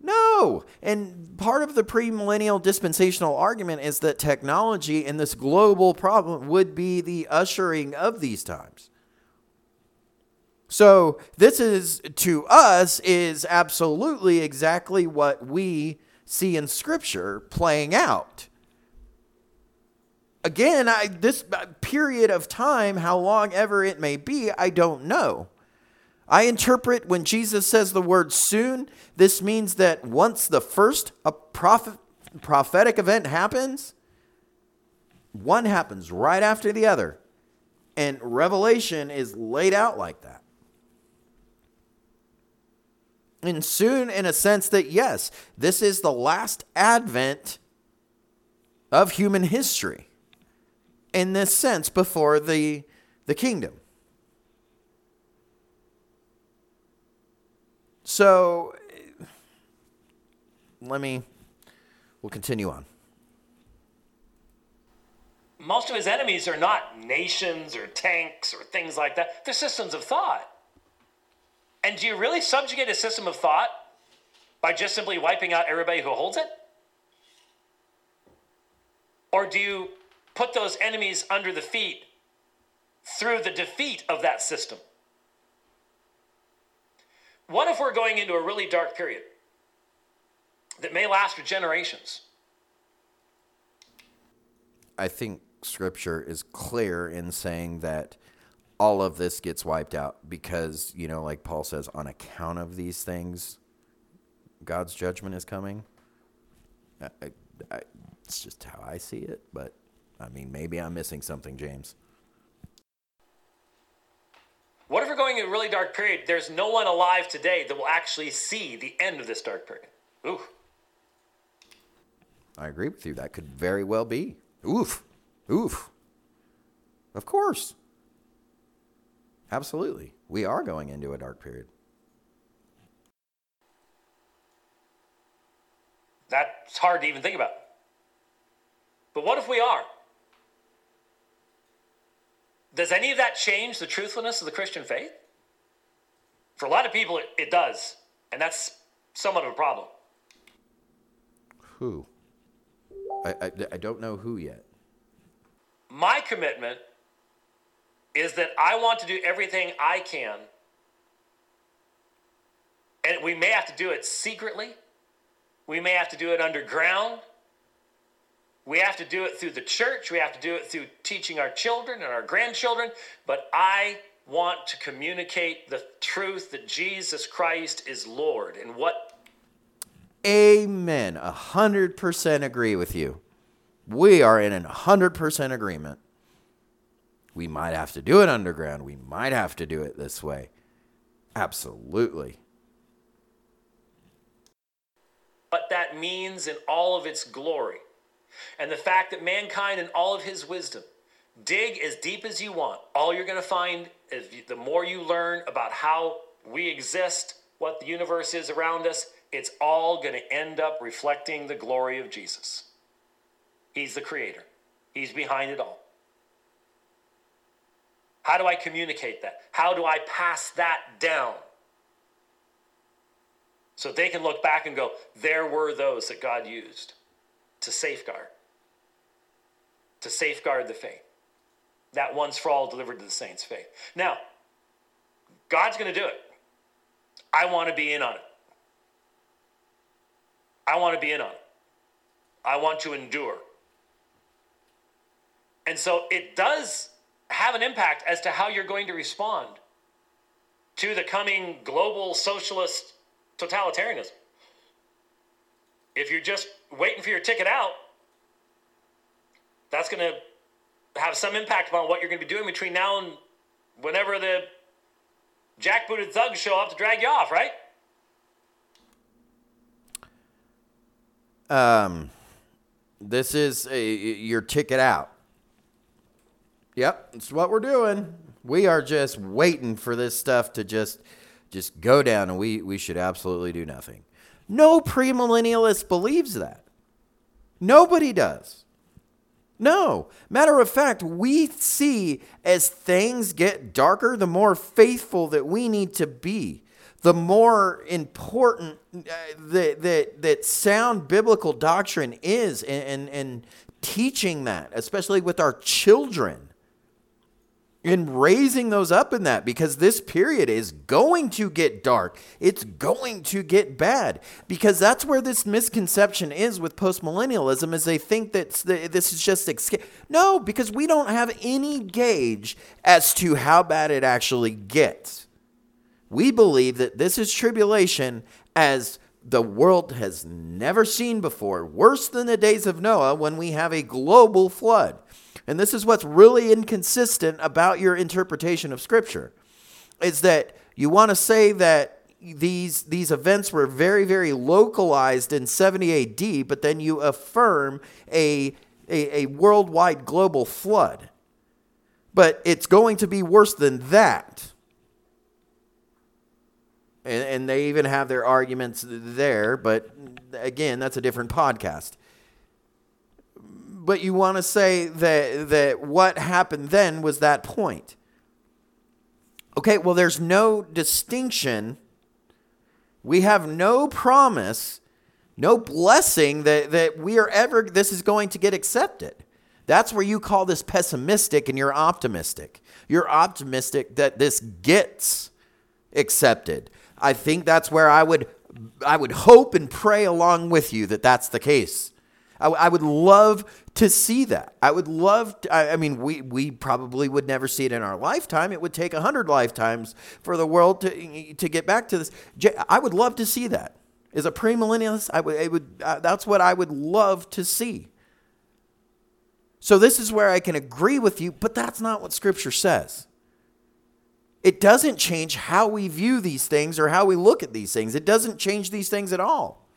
No. And part of the premillennial dispensational argument is that technology and this global problem would be the ushering of these times so this is to us is absolutely exactly what we see in scripture playing out again, I, this uh, period of time, how long ever it may be, I don't know. I interpret when Jesus says the word soon, this means that once the first a prophet, prophetic event happens, one happens right after the other. And Revelation is laid out like that. And soon, in a sense, that yes, this is the last advent of human history in this sense before the, the kingdom. So let me, we'll continue on. Most of his enemies are not nations or tanks or things like that. They're systems of thought. And do you really subjugate a system of thought by just simply wiping out everybody who holds it? Or do you put those enemies under the feet through the defeat of that system. What if we're going into a really dark period that may last for generations? I think scripture is clear in saying that all of this gets wiped out because, you know, like Paul says, on account of these things, God's judgment is coming. I, I, it's just how I see it, but I mean, maybe I'm missing something, James. What if we're going in a really dark period? There's no one alive today that will actually see the end of this dark period. Ooh. I agree with you. That could very well be. Oof. Oof. Of course. Absolutely. We are going into a dark period. That's hard to even think about. But what if we are? Does any of that change the truthfulness of the Christian faith? For a lot of people, it, it does. And that's somewhat of a problem. Who? I, I, I don't know who yet. My commitment is that I want to do everything I can. And we may have to do it secretly, we may have to do it underground, we have to do it through the church. We have to do it through teaching our children and our grandchildren. But I want to communicate the truth that Jesus Christ is Lord. And what? Amen. A hundred percent agree with you. We are in a hundred percent agreement. We might have to do it underground. We might have to do it this way. Absolutely. But that means in all of its glory and the fact that mankind, in all of his wisdom, dig as deep as you want. All you're going to find is the more you learn about how we exist, what the universe is around us, it's all going to end up reflecting the glory of Jesus. He's the creator, He's behind it all. How do I communicate that? How do I pass that down? So they can look back and go, there were those that God used to safeguard, to safeguard the faith. That once for all delivered to the saints' faith. Now, God's going to do it. I want to be in on it. I want to be in on it. I want to endure. And so it does have an impact as to how you're going to respond to the coming global socialist totalitarianism. If you're just waiting for your ticket out, that's going to have some impact upon what you're going to be doing between now and whenever the jackbooted thugs show up to drag you off, right? Um, this is a, your ticket out. Yep, it's what we're doing. We are just waiting for this stuff to just just go down and we, we should absolutely do nothing. No premillennialist believes that. Nobody does. No. Matter of fact, we see as things get darker, the more faithful that we need to be, the more important uh, that, that, that sound biblical doctrine is, and, and, and teaching that, especially with our children and raising those up in that because this period is going to get dark. It's going to get bad because that's where this misconception is with postmillennialism is they think that this is just escape. No, because we don't have any gauge as to how bad it actually gets. We believe that this is tribulation as the world has never seen before, worse than the days of Noah when we have a global flood. And this is what's really inconsistent about your interpretation of Scripture is that you want to say that these these events were very very localized in 70 AD, but then you affirm a, a, a worldwide global flood. But it's going to be worse than that. And, and they even have their arguments there, but again, that's a different podcast but you want to say that that what happened then was that point. Okay, well there's no distinction. We have no promise, no blessing that that we are ever this is going to get accepted. That's where you call this pessimistic and you're optimistic. You're optimistic that this gets accepted. I think that's where I would I would hope and pray along with you that that's the case. I, I would love to see that. I would love. To, I, I, mean, we we probably would never see it in our lifetime. It would take a hundred lifetimes for the world to to get back to this. I would love to see that. As a premillennialist, I would. It would. Uh, that's what I would love to see. So this is where I can agree with you, but that's not what Scripture says. It doesn't change how we view these things or how we look at these things. It doesn't change these things at all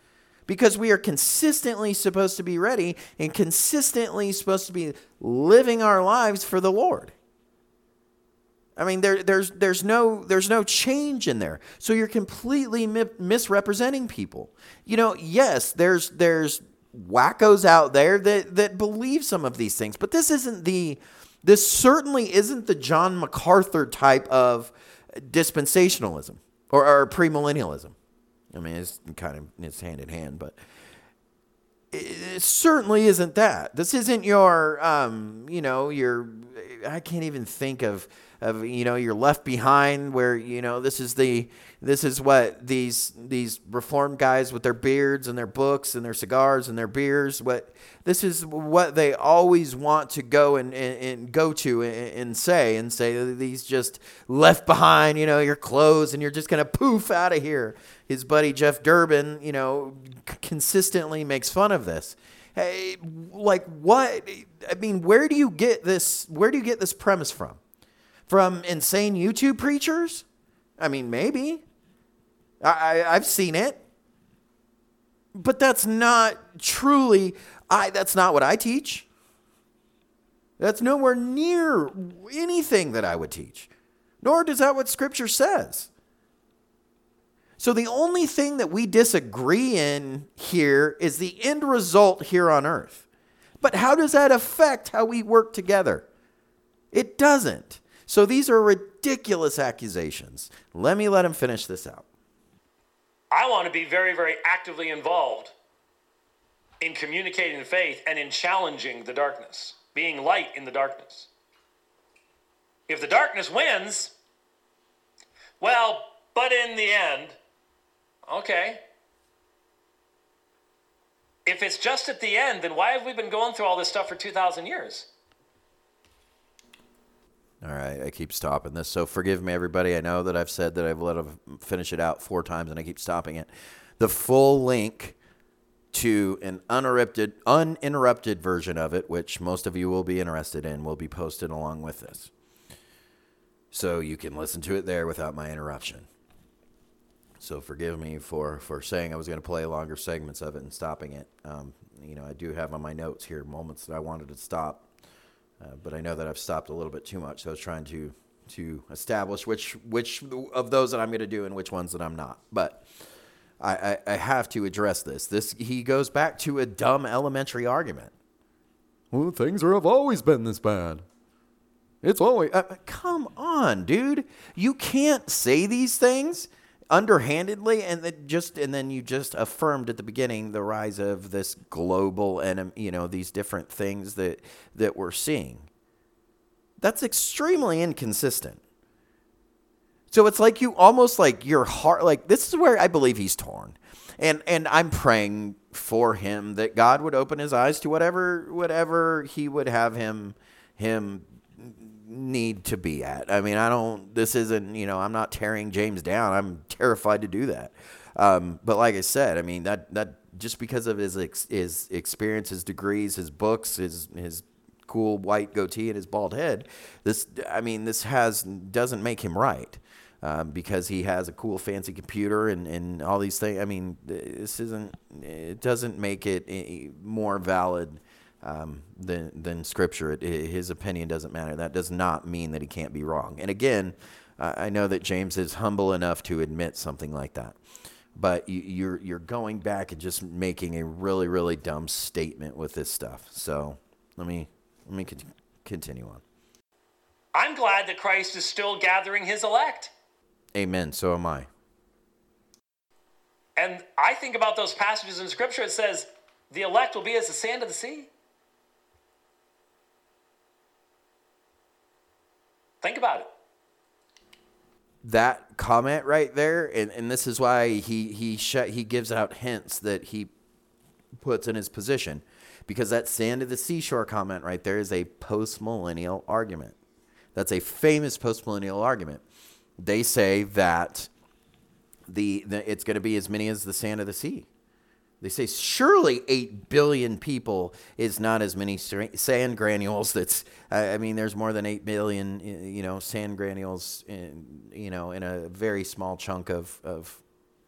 because we are consistently supposed to be ready and consistently supposed to be living our lives for the Lord. I mean, there, there's, there's, no, there's no change in there. So you're completely mi- misrepresenting people. You know, yes, there's, there's wackos out there that, that believe some of these things, but this isn't the, this certainly isn't the John MacArthur type of dispensationalism or, or premillennialism. I mean, it's kind of it's hand in hand, but it, certainly isn't that. This isn't your, um, you know, your. I can't even think of of you know you're left behind where you know this is the this is what these these reformed guys with their beards and their books and their cigars and their beers what this is what they always want to go and, and, and go to and, and, say and say these just left behind you know your clothes and you're just gonna poof out of here. His buddy jeff durbin you know consistently makes fun of this. Hey like what i mean where do you get this where do you get this premise from from insane YouTube preachers? I mean, maybe. I, I, have seen it. But that's not truly, I, that's not what I teach. That's nowhere near anything that I would teach, nor does that what Scripture says. So the only thing that we disagree in here is the end result here on earth. But how does that affect how we work together? It doesn't. So these are ridiculous accusations. Let me let him finish this out. I want to be very, very actively involved in communicating the faith and in challenging the darkness, being light in the darkness. If the darkness wins, well, but in the end, okay. If it's just at the end, then why have we been going through all this stuff for 2,000 years? All right, I keep stopping this. So forgive me, everybody. I know that I've said that I've let him finish it out four times and I keep stopping it. The full link to an uninterrupted, uninterrupted version of it, which most of you will be interested in, will be posted along with this. So you can listen to it there without my interruption. So forgive me for, for saying I was going to play longer segments of it and stopping it. Um, you know, I do have on my notes here moments that I wanted to stop, uh, but I know that I've stopped a little bit too much. So I was trying to to establish which which of those that I'm going to do and which ones that I'm not. But I, I, I have to address this. This he goes back to a dumb elementary argument. Well, things have always been this bad. It's always uh, come on, dude. You can't say these things underhandedly and then just and then you just affirmed at the beginning the rise of this global and you know these different things that that we're seeing. That's extremely inconsistent. So it's like you almost like your heart like this is where i believe he's torn. And and i'm praying for him that god would open his eyes to whatever whatever he would have him him need to be at. I mean, I don't, this isn't, you know, I'm not tearing James down. I'm terrified to do that. Um, but like I said, I mean, that, that just because of his, ex, his experience, his degrees, his books, his, his cool white goatee and his bald head, this, I mean, this has, doesn't make him right. Um, because he has a cool fancy computer and, and all these things. I mean, this isn't, it doesn't make it eh, more valid um, than than Scripture. It, his opinion doesn't matter. That does not mean that he can't be wrong. And again, I know that James is humble enough to admit something like that. But you, you're you're going back and just making a really really dumb statement with this stuff. So let me let me continue on. I'm glad that Christ is still gathering his elect. Amen. So am I. And I think about those passages in Scripture. It says, the elect will be as the sand of the sea. Think about it. That comment right there, and, and this is why he he sh- he gives out hints that he puts in his position, because that sand of the seashore comment right there is a post millennial argument. That's a famous post millennial argument. They say that the, the it's going to be as many as the sand of the sea. They say surely 8 billion people is not as many sand granules. That's, I mean, there's more than 8 billion, you know, sand granules, in, you know, in a very small chunk of, of,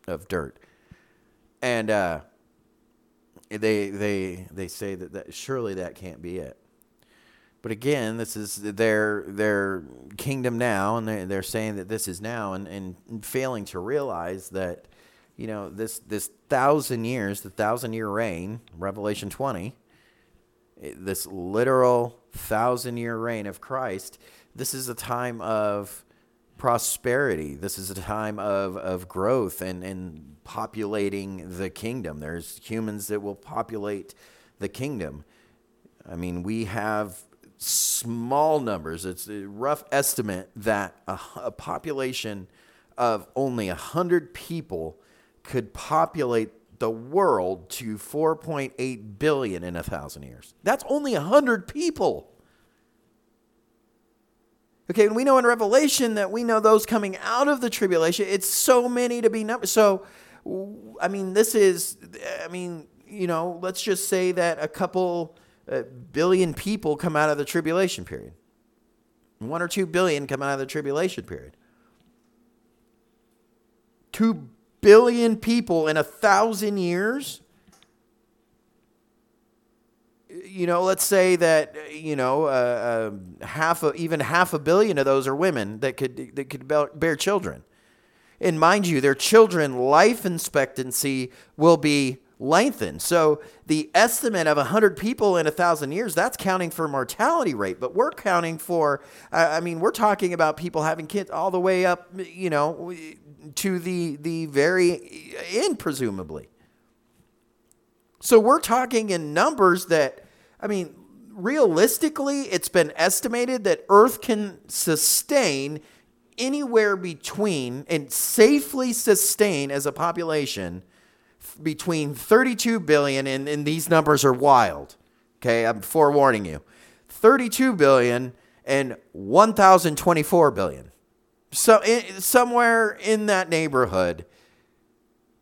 of dirt. And uh, they, they, they say that, that surely that can't be it. But again, this is their, their kingdom now, and they're, they're saying that this is now, and, and failing to realize that you know, this, this thousand years, the thousand year reign, Revelation 20, eh, this literal thousand year reign of Christ, this is a time of prosperity. This is a time of, of growth and, and populating the kingdom. There's humans that will populate the kingdom. I mean, we have small numbers. It's a rough estimate that a, a population of only 100 people could populate the world to 4.8 billion in a thousand years. That's only 100 people. Okay, and we know in Revelation that we know those coming out of the tribulation, it's so many to be numbered. So, I mean, this is, I mean, you know, let's just say that a couple uh, billion people come out of the tribulation period. One or two billion come out of the tribulation period. Two billion people in a thousand years. you know, let's say that you know uh, uh, half a, even half a billion of those are women that could that could bear children. And mind you, their children life expectancy will be lengthened. So the estimate of 100 people in a 1,000 years, that's counting for mortality rate. But we're counting for, I mean, we're talking about people having kids all the way up, you know, to the, the very end, presumably. So we're talking in numbers that, I mean, realistically, it's been estimated that Earth can sustain anywhere between and safely sustain as a population between 32 billion and, and these numbers are wild. Okay, I'm forewarning you. 32 billion and 1024 billion. So in, somewhere in that neighborhood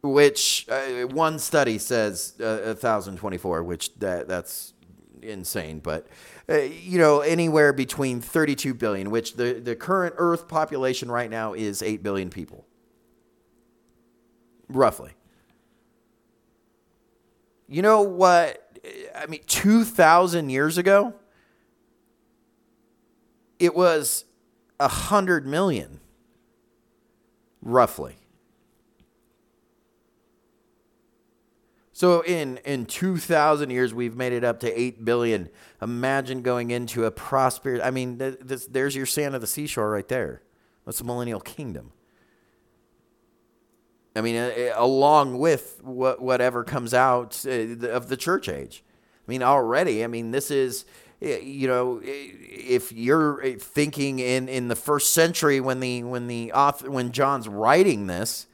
which uh, one study says uh, 1024 which that that's insane but uh, you know anywhere between 32 billion which the the current earth population right now is 8 billion people roughly you know what? I mean, 2,000 years ago, it was 100 million, roughly. So in in 2000 years we've made it up to 8 billion. Imagine going into a prosperous I mean this, there's your sand of the seashore right there. That's the millennial kingdom. I mean, uh, along with what, whatever comes out uh, of the church age. I mean, already, I mean, this is, Eh, you know, eh, if you're eh, thinking in, in the first century when the when the author when John's writing this,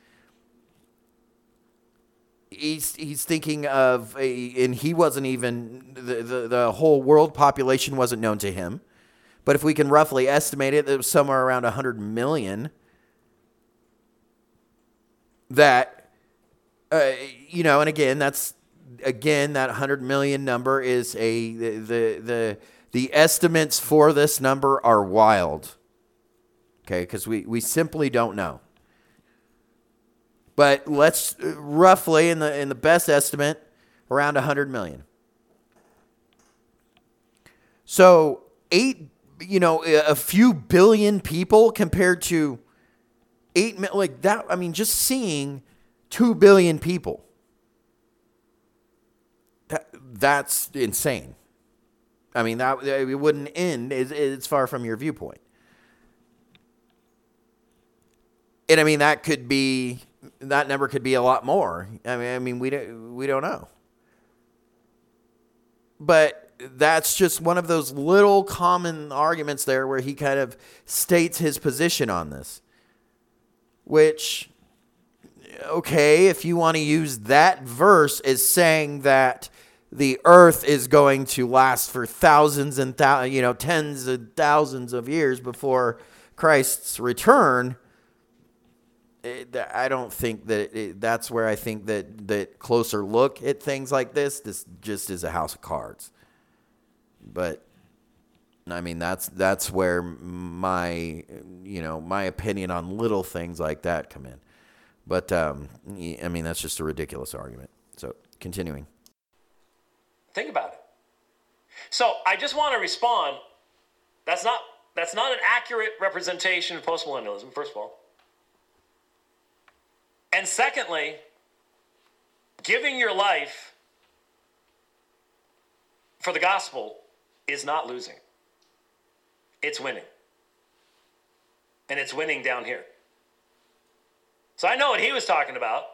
he's he's thinking of a, and he wasn't even the, the the whole world population wasn't known to him, but if we can roughly estimate it, it was somewhere around hundred million that uh, you know, and again, that's again that 100 million number is a the the the, the estimates for this number are wild. Okay, because we we simply don't know. But let's roughly in the in the best estimate around 100 million. So, 8 you know, a few billion people compared to eight like that. I mean, just seeing two billion people. That, that's insane. I mean, that it wouldn't end. It's far from your viewpoint. And I mean, that could be that number could be a lot more. I mean, I mean, we don't we don't know. But that's just one of those little common arguments there where he kind of states his position on this which okay, if you want to use that verse as saying that the earth is going to last for thousands and thou, you know tens of thousands of years before Christ's return, it, I don't think that it, that's where I think that that closer look at things like this this just is a house of cards. But I mean, that's that's where my you know my opinion on little things like that come in. But um, I mean, that's just a ridiculous argument. So continuing. Think about it. So I just want to respond. That's not that's not an accurate representation of postmillennialism. First of all, and secondly, giving your life for the gospel is not losing it's winning. And it's winning down here. So I know what he was talking about,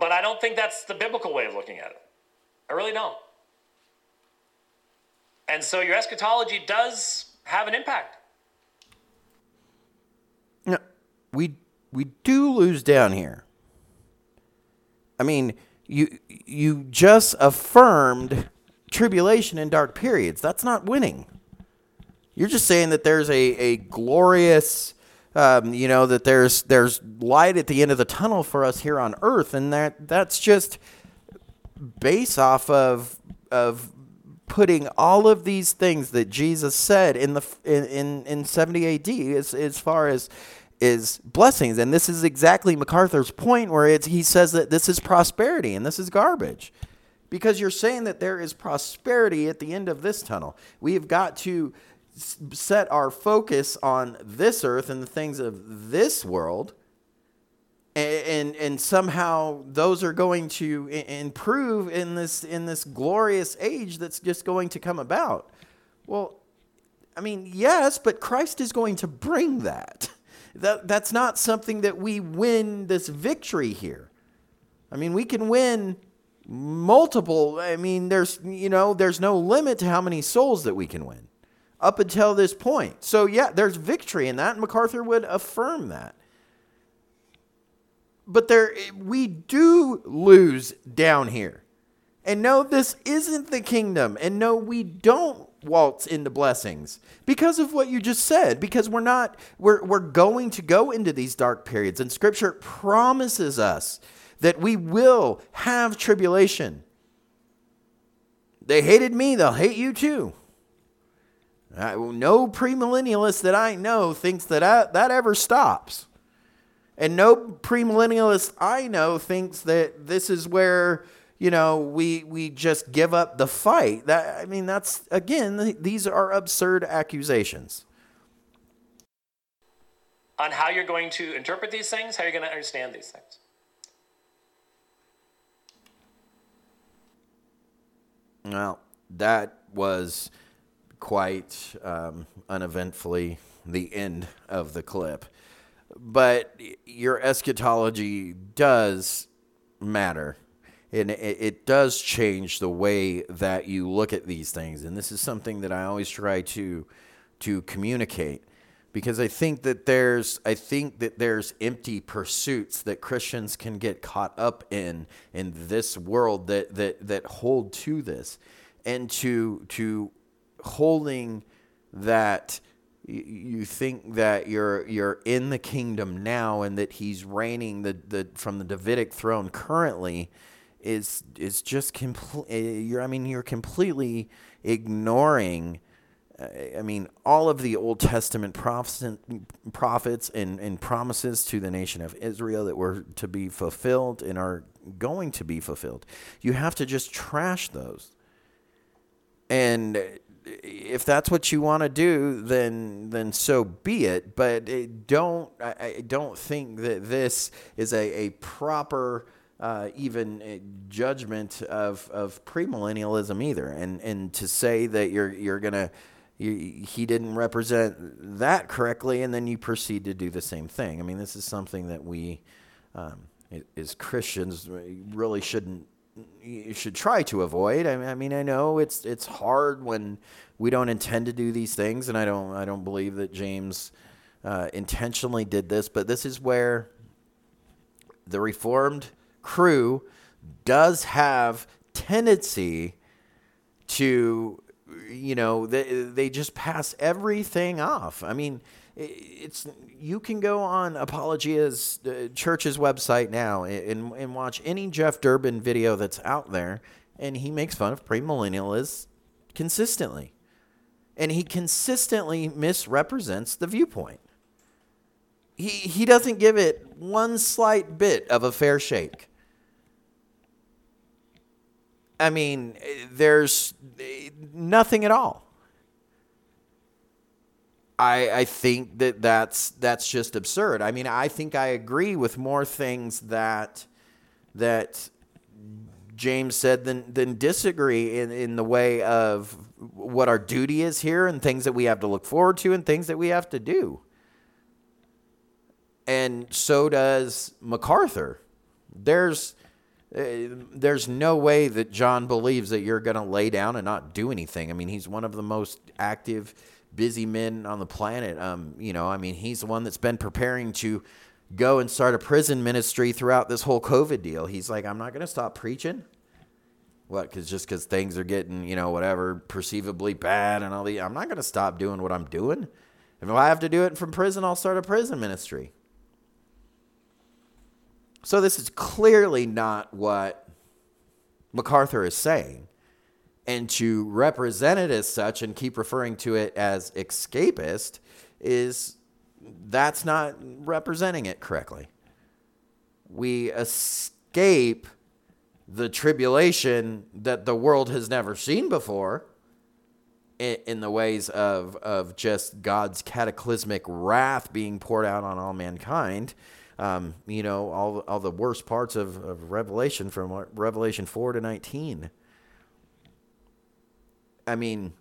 but I don't think that's the biblical way of looking at it. I really don't. And so your eschatology does have an impact. No, we we do lose down here. I mean, you you just affirmed tribulation and dark periods. That's not winning. You're just saying that there's a, a glorious, um, you know, that there's there's light at the end of the tunnel for us here on Earth, and that that's just based off of of putting all of these things that Jesus said in the in in, in 70 AD as as far as is blessings, and this is exactly MacArthur's point where it's he says that this is prosperity and this is garbage. because you're saying that there is prosperity at the end of this tunnel. We have got to set our focus on this earth and the things of this world and, and somehow those are going to improve in this in this glorious age that's just going to come about well i mean yes but christ is going to bring that that that's not something that we win this victory here i mean we can win multiple i mean there's you know there's no limit to how many souls that we can win up until this point. So, yeah, there's victory in that. And MacArthur would affirm that. But there, we do lose down here. And no, this isn't the kingdom. And no, we don't waltz into blessings because of what you just said because we're not we're we're going to go into these dark periods and scripture promises us that we will have tribulation they hated me they'll hate you too I, no premillennialist that I know thinks that I, that ever stops. And no premillennialist I know thinks that this is where, you know, we we just give up the fight. That I mean that's again these are absurd accusations. On how you're going to interpret these things, how you're going to understand these things. Well, that was quite um, uneventfully the end of the clip. But your eschatology does matter. And it, does change the way that you look at these things. And this is something that I always try to to communicate because I think that there's I think that there's empty pursuits that Christians can get caught up in in this world that that that hold to this and to to holding that you think that you're you're in the kingdom now and that he's reigning the, the from the Davidic throne currently is is just complete you're I mean you're completely ignoring uh, I mean all of the Old Testament prophets and, and promises to the nation of Israel that were to be fulfilled and are going to be fulfilled. You have to just trash those. And if that's what you want to do, then then so be it. But it don't I, I, don't think that this is a, a proper uh, even uh, judgment of of premillennialism either. And and to say that you're you're gonna you, he didn't represent that correctly, and then you proceed to do the same thing. I mean, this is something that we um, as Christians really shouldn't you should try to avoid. I mean, I know it's it's hard when we don't intend to do these things, and I don't I don't believe that James uh, intentionally did this, but this is where the Reformed crew does have tendency to you know they, they just pass everything off i mean it's you can go on Apologia's uh, church's website now and, and watch any Jeff Durbin video that's out there, and he makes fun of premillennialists consistently, and he consistently misrepresents the viewpoint. He he doesn't give it one slight bit of a fair shake. I mean, there's nothing at all. I, I think that that's that's just absurd. I mean, I think I agree with more things that that James said than than disagree in, in the way of what our duty is here and things that we have to look forward to and things that we have to do. And so does MacArthur. There's uh, there's no way that John believes that you're going to lay down and not do anything. I mean, he's one of the most active busy men on the planet. Um, you know, I mean, he's the one that's been preparing to go and start a prison ministry throughout this whole COVID deal. He's like, I'm not going to stop preaching. What? Because just because things are getting, you know, whatever, perceivably bad and all the, I'm not going to stop doing what I'm doing. If I have to do it from prison, I'll start a prison ministry. So this is clearly not what MacArthur is saying and to represent it as such and keep referring to it as escapist is that's not representing it correctly. We escape the tribulation that the world has never seen before in, the ways of, of just God's cataclysmic wrath being poured out on all mankind. Um, you know, all, all the worst parts of, of Revelation from Revelation 4 to 19. I mean,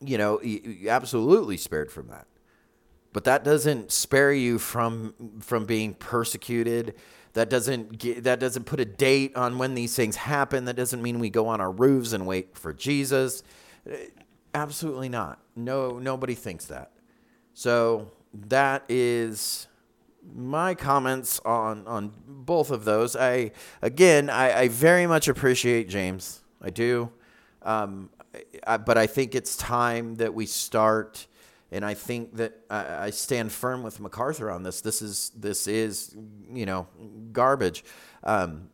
you know, absolutely spared from that. But that doesn't spare you from from being persecuted. That doesn't get, that doesn't put a date on when these things happen. That doesn't mean we go on our roofs and wait for Jesus. Uh, absolutely not. No, nobody thinks that. So that is my comments on on both of those. I again, I, I very much appreciate James. I do. Um, I, but I think it's time that we start. And I think that I, I stand firm with MacArthur on this. This is this is you know garbage. Um,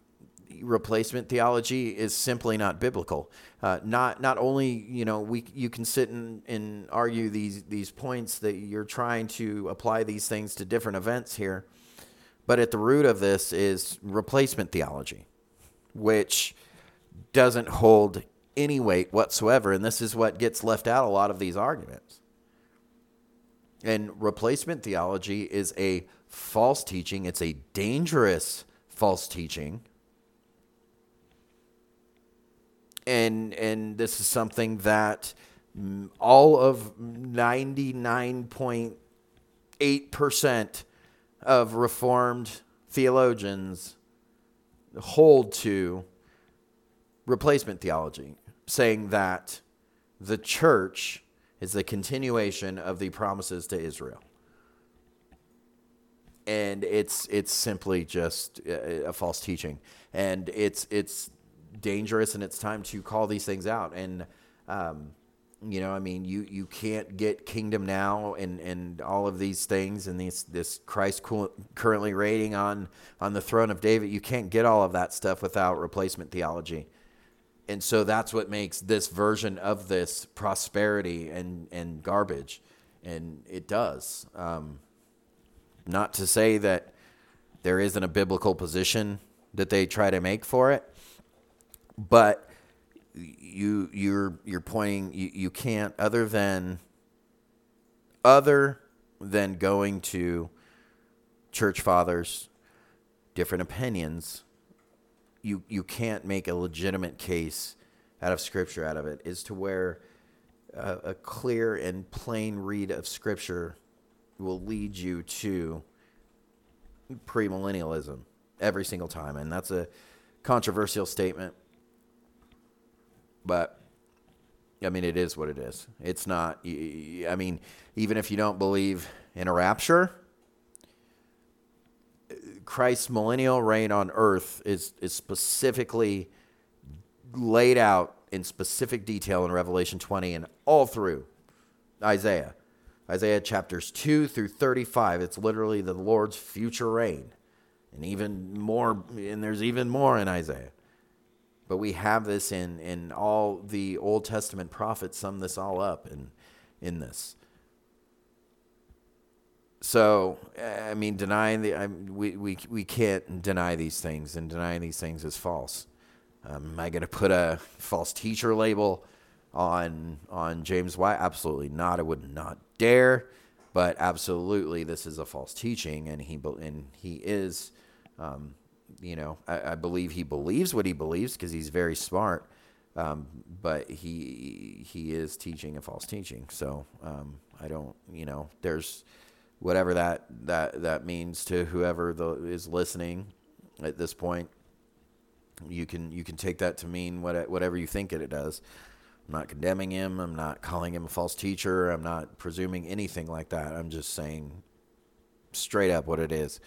replacement theology is simply not biblical. Uh, not not only you know we you can sit and, and argue these these points that you're trying to apply these things to different events here, but at the root of this is replacement theology, which doesn't hold any weight whatsoever. And this is what gets left out a lot of these arguments. And replacement theology is a false teaching, it's a dangerous false teaching. And, and this is something that all of 99.8% of Reformed theologians hold to replacement theology saying that the church is the continuation of the promises to Israel. And it's it's simply just a, false teaching, and it's it's dangerous, and it's time to call these things out. And um, you know, I mean, you you can't get kingdom now and and all of these things and these this Christ currently reigning on on the throne of David. You can't get all of that stuff without replacement theology and so that's what makes this version of this prosperity and and garbage. And it does. Um, not to say that there isn't a biblical position that they try to make for it but you you're you're pointing you, you can't other than other than going to church fathers different opinions you you can't make a legitimate case out of scripture out of it is to where a, a clear and plain read of scripture will lead you to premillennialism every single time and that's a controversial statement but I mean, it is what it is. It's not, I mean, even if you don't believe in a rapture, Christ's millennial reign on earth is, is specifically laid out in specific detail in Revelation 20 and all through Isaiah. Isaiah chapters 2 through 35. It's literally the Lord's future reign. And even more, and there's even more in Isaiah. But we have this in, in all the Old Testament prophets sum this all up in, in this. So, I mean, denying the, I, we, we, we can't deny these things, and denying these things is false. Um, am I going to put a false teacher label on on James White? Absolutely not. I would not dare. But absolutely, this is a false teaching, and he and he is, um, you know, I, I, believe he believes what he believes because he's very smart. Um, but he he is teaching a false teaching. So um, I don't, you know, there's whatever that that that means to whoever the, is listening at this point. You can you can take that to mean what, whatever you think it, it does. I'm not condemning him. I'm not calling him a false teacher. I'm not presuming anything like that. I'm just saying straight up what it is.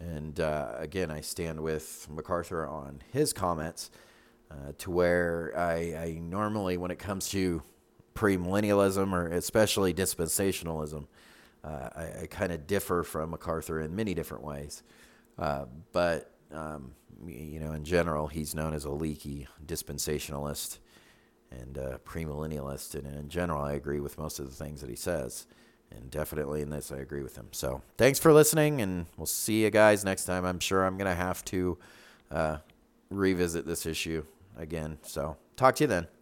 And uh, again, I stand with MacArthur on his comments uh, to where I, I normally, when it comes to premillennialism or especially dispensationalism, uh, I, I kind of differ from MacArthur in many different ways. Uh, but, um, you know, in general, he's known as a leaky dispensationalist and premillennialist. And in general, I agree with most of the things that he says. And definitely in this, I agree with him. So thanks for listening, and we'll see you guys next time. I'm sure I'm going to have to uh, revisit this issue again. So talk to you then.